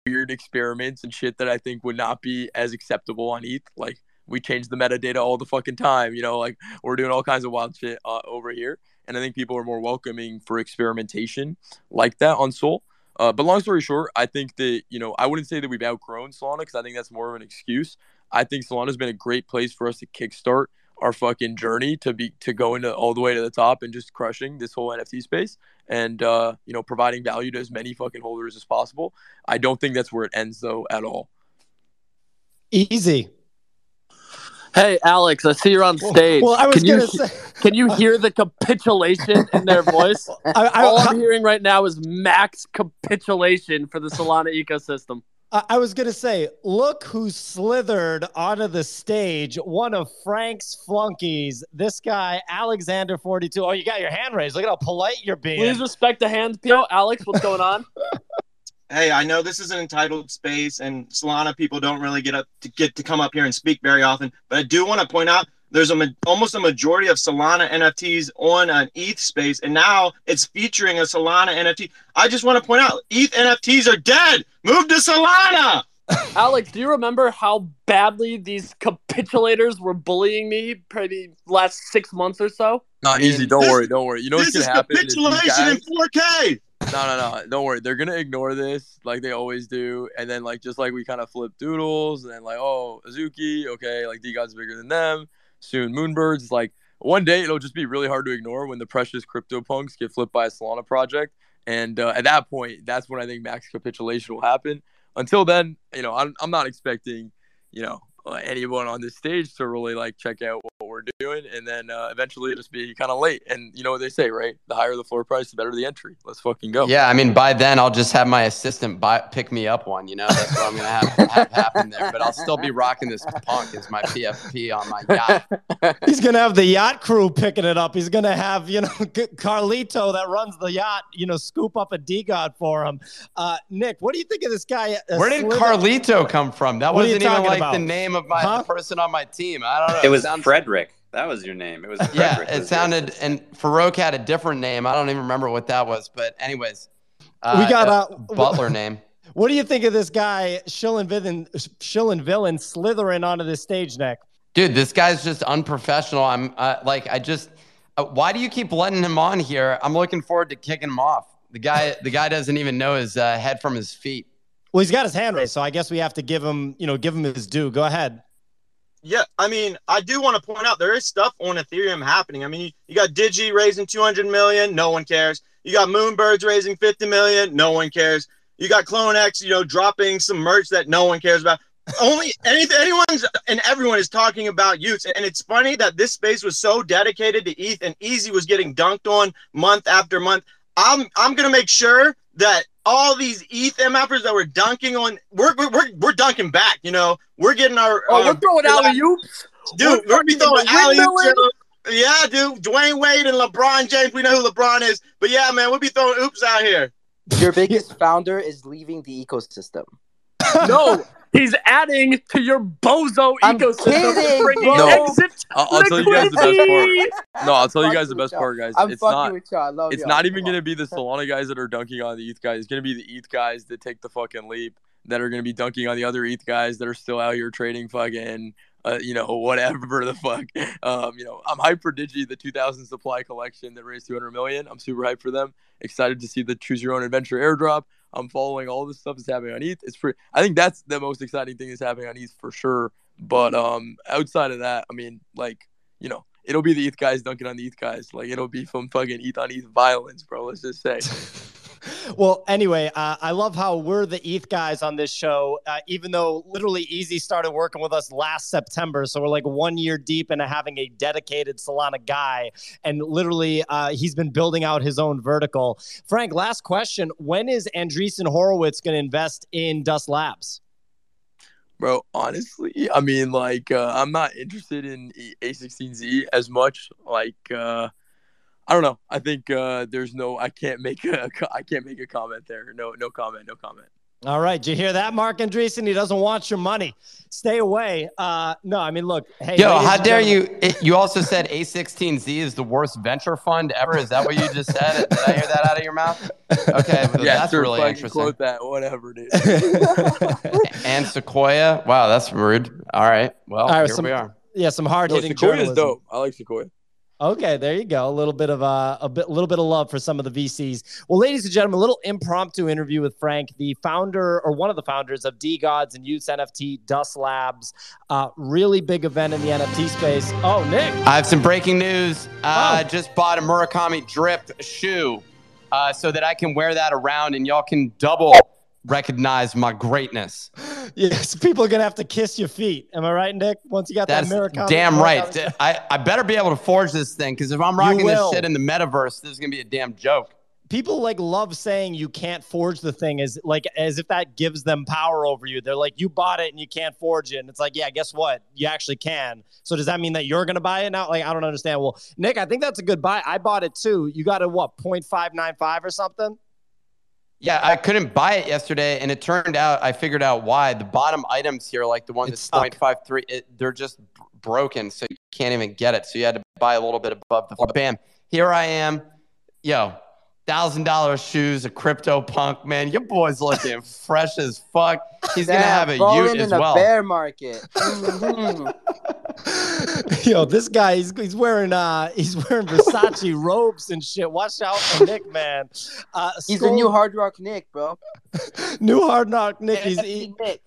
weird experiments and shit that I think would not be as acceptable on ETH. Like we change the metadata all the fucking time, you know, like we're doing all kinds of wild shit uh, over here. And I think people are more welcoming for experimentation like that on Sol. Uh, but long story short, I think that, you know, I wouldn't say that we've outgrown Solana because I think that's more of an excuse. I think Solana's been a great place for us to kickstart our fucking journey to be to go into all the way to the top and just crushing this whole NFT space and uh, you know providing value to as many fucking holders as possible. I don't think that's where it ends though at all. Easy. Hey Alex, I see you're on stage. Well, I was can you gonna say- can you hear the capitulation in their voice? I- I- All I'm hearing right now is max capitulation for the Solana ecosystem. I I was gonna say, look who slithered onto the stage. One of Frank's flunkies. This guy, Alexander Forty Two. Oh, you got your hand raised. Look at how polite you're being. Please respect the hand, Pio. Alex, what's going on? hey, I know this is an entitled space, and Solana people don't really get up to get to come up here and speak very often. But I do want to point out there's a ma- almost a majority of Solana NFTs on an ETH space, and now it's featuring a Solana NFT. I just want to point out ETH NFTs are dead. Move to Solana. Alex, do you remember how badly these capitulators were bullying me probably last six months or so? Not easy. Don't worry. Don't worry. You know what's This gonna is happen? is these capitulation in 4K. No, no, no. Don't worry. They're gonna ignore this like they always do, and then like just like we kind of flip doodles, and then like oh Azuki, okay, like DeGod's bigger than them. Soon Moonbirds. Like one day it'll just be really hard to ignore when the precious crypto punks get flipped by a Solana project, and uh, at that point, that's when I think max capitulation will happen. Until then, you know, I'm I'm not expecting, you know, anyone on this stage to really like check out what we're doing, and then uh, eventually it'll just be kind of late. And you know what they say, right? The higher the floor price, the better the entry. Let's fucking go. Yeah, I mean, by then I'll just have my assistant buy, pick me up one. You know, that's what I'm gonna have, have happen there. But I'll still be rocking this punk as my PFP on my yacht. He's gonna have the yacht crew picking it up. He's gonna have you know Carlito that runs the yacht, you know, scoop up a DeGod for him. Uh, Nick, what do you think of this guy? uh, Where did Slither- Carlito come from? That What wasn't even like about? the name of my Huh? the person on my team. I don't know. It was sounds- Frederick. That was your name. It was Yeah, it was sounded, and Farokh had a different name. I don't even remember what that was. But anyways, uh, We got a a- Butler name. What do you think of this guy, Shillin Villain, Shillin Villain, slithering onto the stage, Nick? Dude, this guy's just unprofessional. I'm uh, like, I just, uh, why do you keep letting him on here? I'm looking forward to kicking him off. The guy, the guy doesn't even know his uh, head from his feet. Well, he's got his hand raised, so I guess we have to give him, you know, give him his due. Go ahead. Yeah, I mean, I do want to point out there is stuff on Ethereum happening. I mean, you, got Digi raising 200 million, no one cares. You got Moonbirds raising 50 million, no one cares. You got CloneX, you know, dropping some merch that no one cares about. Only anyone's and everyone is talking about y00ts, and it's funny that this space was so dedicated to ETH, and Easy was getting dunked on month after month. I'm I'm gonna make sure that all these ETH MFers that were dunking on, we're we're, we're, we're dunking back. You know, we're getting our. Oh, our we're um, throwing alley oops. Dude, We're we're be fucking throwing alley windmilling. Yeah, dude. Dwyane Wade and LeBron James. We know who LeBron is. But yeah, man, we'll be throwing oops out here. Your biggest founder is leaving the ecosystem. No, he's adding to your bozo I'm ecosystem, kidding, bringing bro. exit I'll, I'll tell you guys the best part. No, I'll tell you guys the best part, guys. I'm it's not. with y'all. I love it's y'all. not even Come gonna be the Solana guys that are dunking on the ETH guys. It's gonna be the ETH guys that take the fucking leap that are gonna be dunking on the other ETH guys that are still out here trading fucking uh, you know, whatever the fuck. Um, you know, I'm hyped for Digi, the 2000 supply collection that raised 200 million. I'm super hyped for them. Excited to see the Choose Your Own Adventure airdrop. I'm following all the stuff that's happening on ETH. It's pretty. I think that's the most exciting thing that's happening on ETH for sure. But um, outside of that, I mean, like, you know, it'll be the ETH guys dunking on the ETH guys. Like, it'll be some fucking ETH on ETH violence, bro. Let's just say. Well, anyway, uh, I love how we're the ETH guys on this show, uh, even though literally Easy started working with us last September. So we're like one year deep into having a dedicated Solana guy. And literally, uh, he's been building out his own vertical. Frank, last question When is Andreessen Horowitz going to invest in Dust Labs? Bro, honestly, I mean, like, uh, I'm not interested in A16Z as much. Like, uh, I don't know. I think uh, there's no. I can't make a. I can't make a comment there. No. No comment. No comment. All right. Did you hear that, Marc Andreessen? He doesn't want your money. Stay away. Uh, no, I mean, look. Hey, yo, how dare you? It, you also said A16Z is the worst venture fund ever. Is that what you just said? Did I hear that out of your mouth? Okay, well, yeah, that's sure, really interesting. Quote that, whatever, dude. and Sequoia. Wow, that's rude. All right. Well, All right, here some- we are. Yeah, some hard no, hitting Sequoia's journalism. dope. I like Sequoia. Okay, there you go. A little bit of uh, a bit, little bit of love for some of the VCs. Well, ladies and gentlemen, a little impromptu interview with Frank, the founder or one of the founders of DeGods and y00ts NFT Dust Labs. Uh, really big event in the NFT space. Oh, Nick. I have some breaking news. Uh, Oh. Just bought a Murakami drip shoe uh, so that I can wear that around and y'all can double recognize my greatness. Yes, people are gonna have to kiss your feet. Am I right, Nick? Once you got That's that Murakami. damn right. I, I better be able to forge this thing because if I'm rocking this shit in the metaverse, this is going to be a damn joke. People like love saying you can't forge the thing as like as if that gives them power over you. They're like, you bought it and you can't forge it. And it's like, yeah, guess what? You actually can. So does that mean that you're gonna buy it now? Like, I don't understand. Well, Nick, I think that's a good buy. I bought it too. You got a what, 0.595 or something? Yeah, I couldn't buy it yesterday, and it turned out I figured out why. The bottom items here, like the one that's stuck. 0.53, it, they're just broken, so you can't even get it. So you had to buy a little bit above the floor. Bam, here I am. Yo, thousand dollar shoes, a crypto punk, man. Your boy's looking fresh as fuck. He's gonna have a falling y00t in as the well. bear market. Mhm. Yo, this guy, he's, he's wearing uh he's wearing Versace robes and shit. Watch out for Nick, man. Uh, He's the new Hard Rock Nick, bro. new hard rock Nick. He's NFT he, Nick.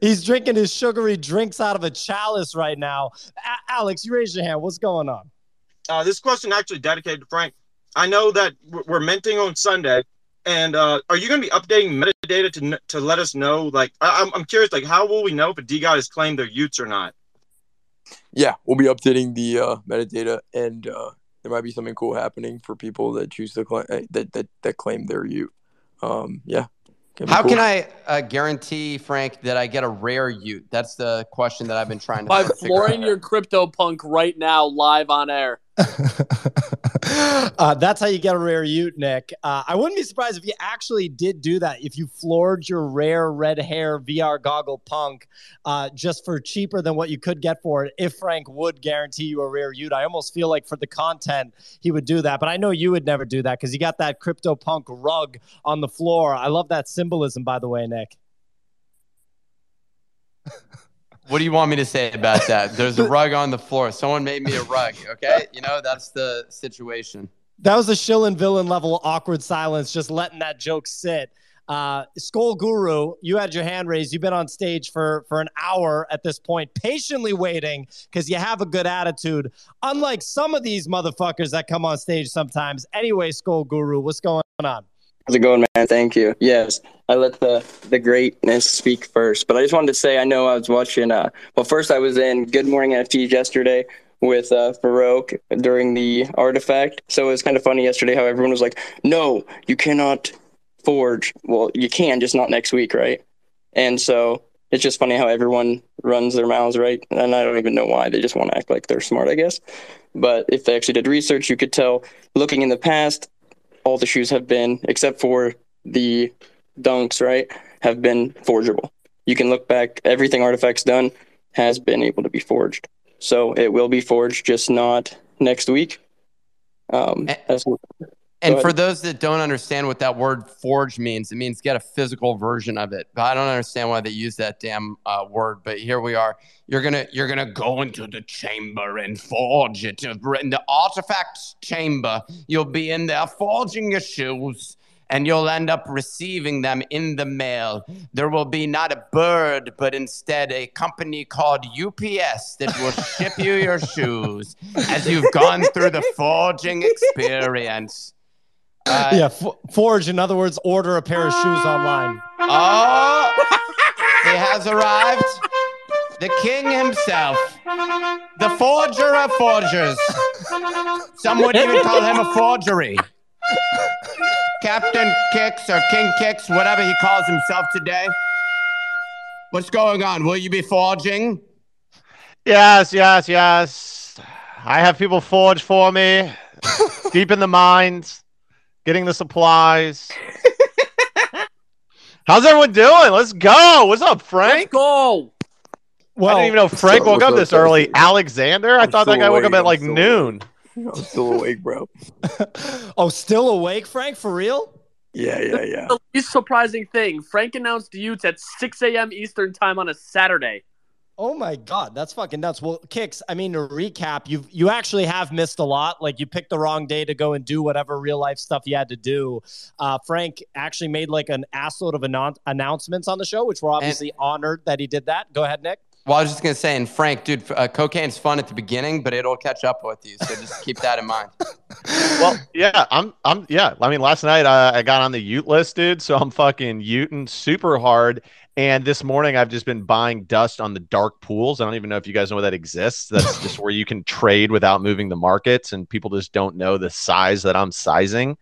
he's drinking his sugary drinks out of a chalice right now. A- Alex, you raise your hand. What's going on? Uh, this question actually dedicated to Frank. I know that we're we're minting on Sunday, and uh, are you going to be updating metadata to to let us know? Like, I- I'm, I'm curious, like, how will we know if a DeGod has claimed their y00ts or not? Yeah, we'll be updating the uh, metadata, and uh, there might be something cool happening for people that choose to cla- uh, that that that claim their y00t. Um, yeah. Can How cool. can I uh, guarantee, Frank, that I get a rare y00t? That's the question that I've been trying to By flooring out. your crypto punk right now, live on air. uh, that's how you get a rare y00t, Nick. Uh, I wouldn't be surprised if you actually did do that. If you floored your rare red hair VR goggle punk uh, just for cheaper than what you could get for it, if Frank would guarantee you a rare y00t, I almost feel like for the content he would do that. But I know you would never do that because you got that crypto punk rug on the floor. I love that symbolism, by the way, Nick. What do you want me to say about that? There's a rug on the floor. Someone made me a rug. Okay, you know that's the situation. That was a Shillin Villain level awkward silence, just letting that joke sit. Uh, Skull Guru, you had your hand raised. You've been on stage for for an hour at this point, patiently waiting because you have a good attitude. Unlike some of these motherfuckers that come on stage sometimes. Anyway, Skull Guru, what's going on? How's it going, man? Thank you. Yes, I let the the greatness speak first, but I just wanted to say I know I was watching. Uh, well, first I was in Good Morning NFT yesterday with uh, Farokh during the RTFKT, so it was kind of funny yesterday how everyone was like, "No, you cannot forge." Well, you can, just not next week, right? And so it's just funny how everyone runs their mouths, right? And I don't even know why. They just want to act like they're smart, I guess. But if they actually did research, you could tell looking in the past, all the shoes have been, except for the dunks, right, have been forgeable. You can look back, everything RTFKT's done has been able to be forged. So it will be forged, just not next week. Um, as- And for those that don't understand what that word forge means, it means get a physical version of it. But I don't understand why they use that damn uh, word. But here we are. You're gonna you're gonna go into the chamber and forge it in the RTFKT's chamber. You'll be in there forging your shoes. And you'll end up receiving them in the mail. There will be not a bird, but instead a company called UPS that will ship you your shoes as you've gone through the forging experience. Uh, yeah, f- forge. In other words, order a pair of shoes online. Oh, he has arrived. The king himself, the forger of forgers. Some would even call him a forgery. Captain Kix or King Kix, whatever he calls himself today. What's going on? Will you be forging? Yes, yes, yes. I have people forge for me, deep in the mines, getting the supplies. How's everyone doing? Let's go. What's up, Frank? go. I didn't even know Frank woke up this early. Alexander? I I'm thought that still guy woke up awake, at I'm like still noon. I'm still awake, bro. Oh, still awake, Frank? For real? Yeah, yeah, yeah. The least surprising thing: Frank announced y00ts at 6 a.m. Eastern time on a Saturday. Oh my god, that's fucking nuts. Well, Kix. I mean, to recap, you you actually have missed a lot. Like you picked the wrong day to go and do whatever real life stuff you had to do. Uh, Frank actually made like an assload of annou- announcements on the show, which we're obviously honored that he did that. Go ahead, Nick. Well, I was just gonna say, and Frank, dude, uh, cocaine's fun at the beginning, but it'll catch up with you. So just keep that in mind. Well, yeah, I'm, I'm, yeah. I mean, last night uh, I got on the y00t list, dude. So I'm fucking Uting super hard. And this morning I've just been buying dust on the dark pools. I don't even know if you guys know that exists. That's just where you can trade without moving the markets, and people just don't know the size that I'm sizing.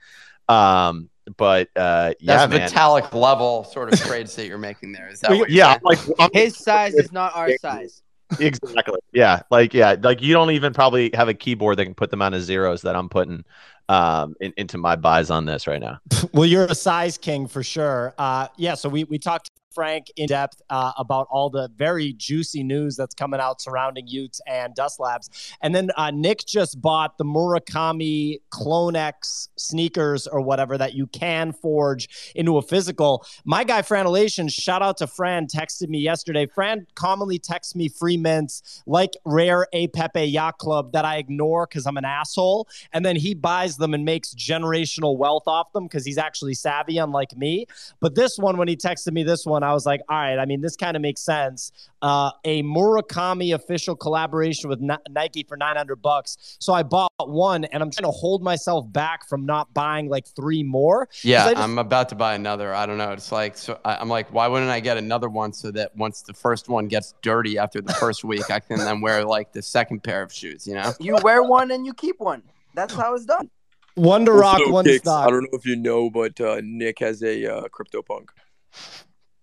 Um, but uh, yeah, That's man. metallic level sort of trades that you're making there. Is that what you're yeah, saying? I'm like I'm, His size is not our size. exactly. Yeah, like yeah, like you don't even probably have a keyboard that can put the amount of zeros that I'm putting um in, into my buys on this right now. Well, you're a size king for sure. Uh, yeah, so we we talked to Frank in depth uh, about all the very juicy news that's coming out surrounding y00ts and Dust Labs, and then uh, Nick just bought the Murakami Clone X sneakers or whatever that you can forge into a physical. My guy Fran Elation, shout out to Fran, texted me yesterday. Fran commonly texts me free mints like Rare A Pepe Yacht Club that I ignore because I'm an asshole, and then he buys them and makes generational wealth off them because he's actually savvy, unlike me. But this one, when he texted me this one, I was like, all right, I mean, this kind of makes sense. Uh, a Murakami official collaboration with Nike for 900 bucks. So I bought one and I'm trying to hold myself back from not buying like three more. Yeah, I just- I'm about to buy another. I don't know. It's like so. I, I'm like, why wouldn't I get another one so that once the first one gets dirty after the first week, I can then wear like the second pair of shoes. You know? You wear one and you keep one. That's how it's done. one to rock, Also, one to Kix, stock. I don't know if you know, but uh, Nick has a uh, CryptoPunk.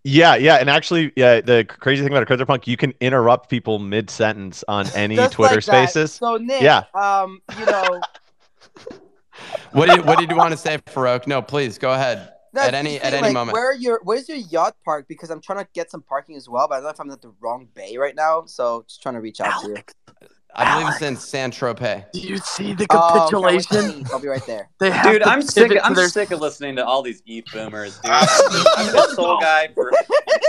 Yeah, yeah, and actually, yeah, the crazy thing about a CryptoPunk, you can interrupt people mid sentence on any Just Twitter like. Spaces. So Nick, yeah, um, you know, What did What did you want to say, Farokh? No, please go ahead. no, at any at saying, any like, moment. Where are your Where's your yacht park? Because I'm trying to get some parking as well, but I don't know if I'm at the wrong bay right now. So just trying to reach out to you. I believe it's in Saint Tropez. Do you see the Oh, okay, capitulation? me. I'll be right there. They have Dude, I'm sick. I'm their- sick of listening to all these ETH boomers, dude. I've been a Sol guy for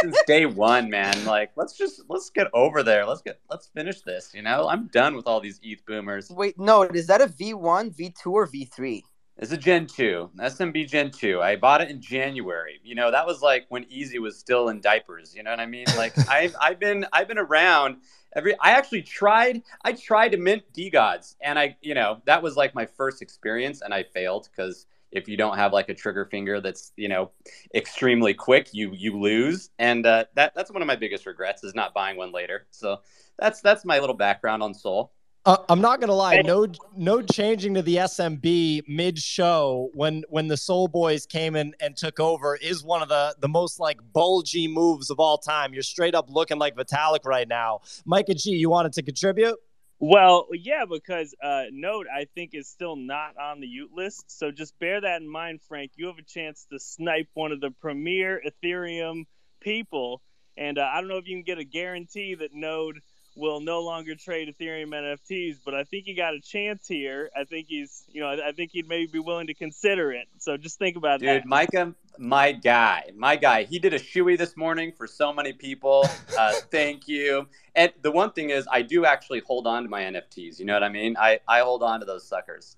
since day one, man. Like, let's just let's get over there. Let's get let's finish this. You know, I'm done with all these ETH boomers. Wait, no, is that a V1, V2, or V3? It's a Gen 2, SMB Gen 2. I bought it in January. You know, that was like when Easy was still in diapers. You know what I mean? Like I've I've been I've been around every I actually tried I tried to mint DeGods and I you know, that was like my first experience and I failed because if you don't have like a trigger finger that's, you know, extremely quick, you you lose. And uh, that that's one of my biggest regrets is not buying one later. So that's that's my little background on Sol. Uh, I'm not gonna lie, no, no changing to the SMB mid show when when the Sol Boys came in and took over is one of the the most like bulgy moves of all time. You're straight up looking like Vitalik right now. Micah G, you wanted to contribute? Well, yeah, because uh, Node, I think, is still not on the y00t list. So just bear that in mind, Frank. You have a chance to snipe one of the premier Ethereum people. And uh, I don't know if you can get a guarantee that Node will no longer trade Ethereum NFTs, but I think he got a chance here. I think he's, you know, I, I think he'd maybe be willing to consider it. So just think about Dude, that. Micah, my guy, my guy. He did a shoey this morning for so many people. Uh, thank you. And the one thing is, I do actually hold on to my NFTs. You know what I mean? I, I hold on to those suckers.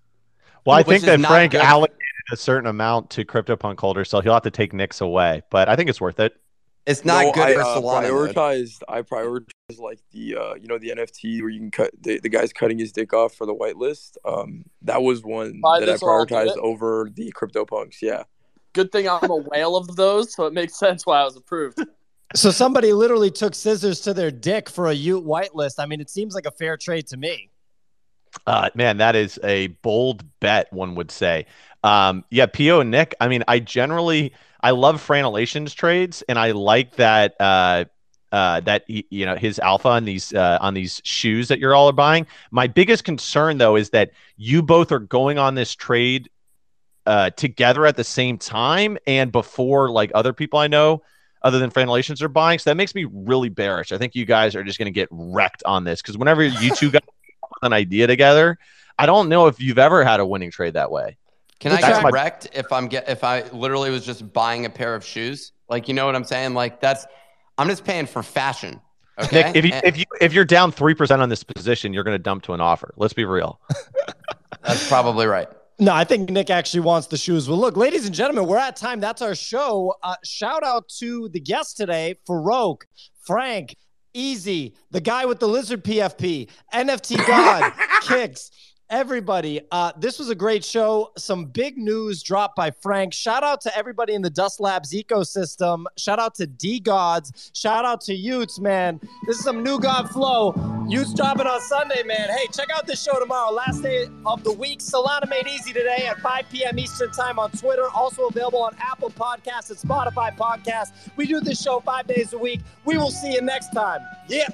Well, I Which think that Frank good. allocated a certain amount to CryptoPunk holders, so he'll have to take Nick's away. But I think it's worth it. It's not no, good I uh, prioritized. I prioritized like the uh, you know the NFT where you can cut the, the guy's cutting his dick off for the whitelist. Um, that was one Buy that I this or I'll do prioritized over the CryptoPunks. Yeah. Good thing I'm a whale of those, so it makes sense why I was approved. So somebody literally took scissors to their dick for a y00t whitelist. I mean, it seems like a fair trade to me. Uh, man, that is a bold bet, one would say. Um, yeah, Po and Nick. I mean, I generally I love Franelations trades, and I like that uh, uh, that you know his alpha on these uh, on these shoes that you're all are buying. My biggest concern though is that you both are going on this trade uh, together at the same time and before like other people I know other than Franelations are buying. So that makes me really bearish. I think you guys are just going to get wrecked on this because whenever you two got an idea together, I don't know if you've ever had a winning trade that way. Can I That's get my- wrecked if I'm get if I literally was just buying a pair of shoes? Like you know what I'm saying? Like that's I'm just paying for fashion. Okay. Nick, if you And if you if you're down three percent on this position, you're going to dump to an offer. Let's be real. that's probably right. No, I think Nick actually wants the shoes. Well, look, ladies and gentlemen, we're at time. That's our show. Uh, shout out to the guests today Farokh, Frank, Easy, the guy with the lizard PFP, NFT God, Kix, everybody. Uh, this was a great show. Some big news dropped by Frank. Shout out to everybody in the Dust Labs ecosystem. Shout out to DeGods. Shout out to y00ts, man. This is some new God flow. y00ts dropping on Sunday, man. Hey, check out this show tomorrow. Last day of the week. Solana made easy today at 5 p.m. Eastern time on Twitter. Also available on Apple Podcasts and Spotify Podcasts. We do this show five days a week. We will see you next time. Yeah.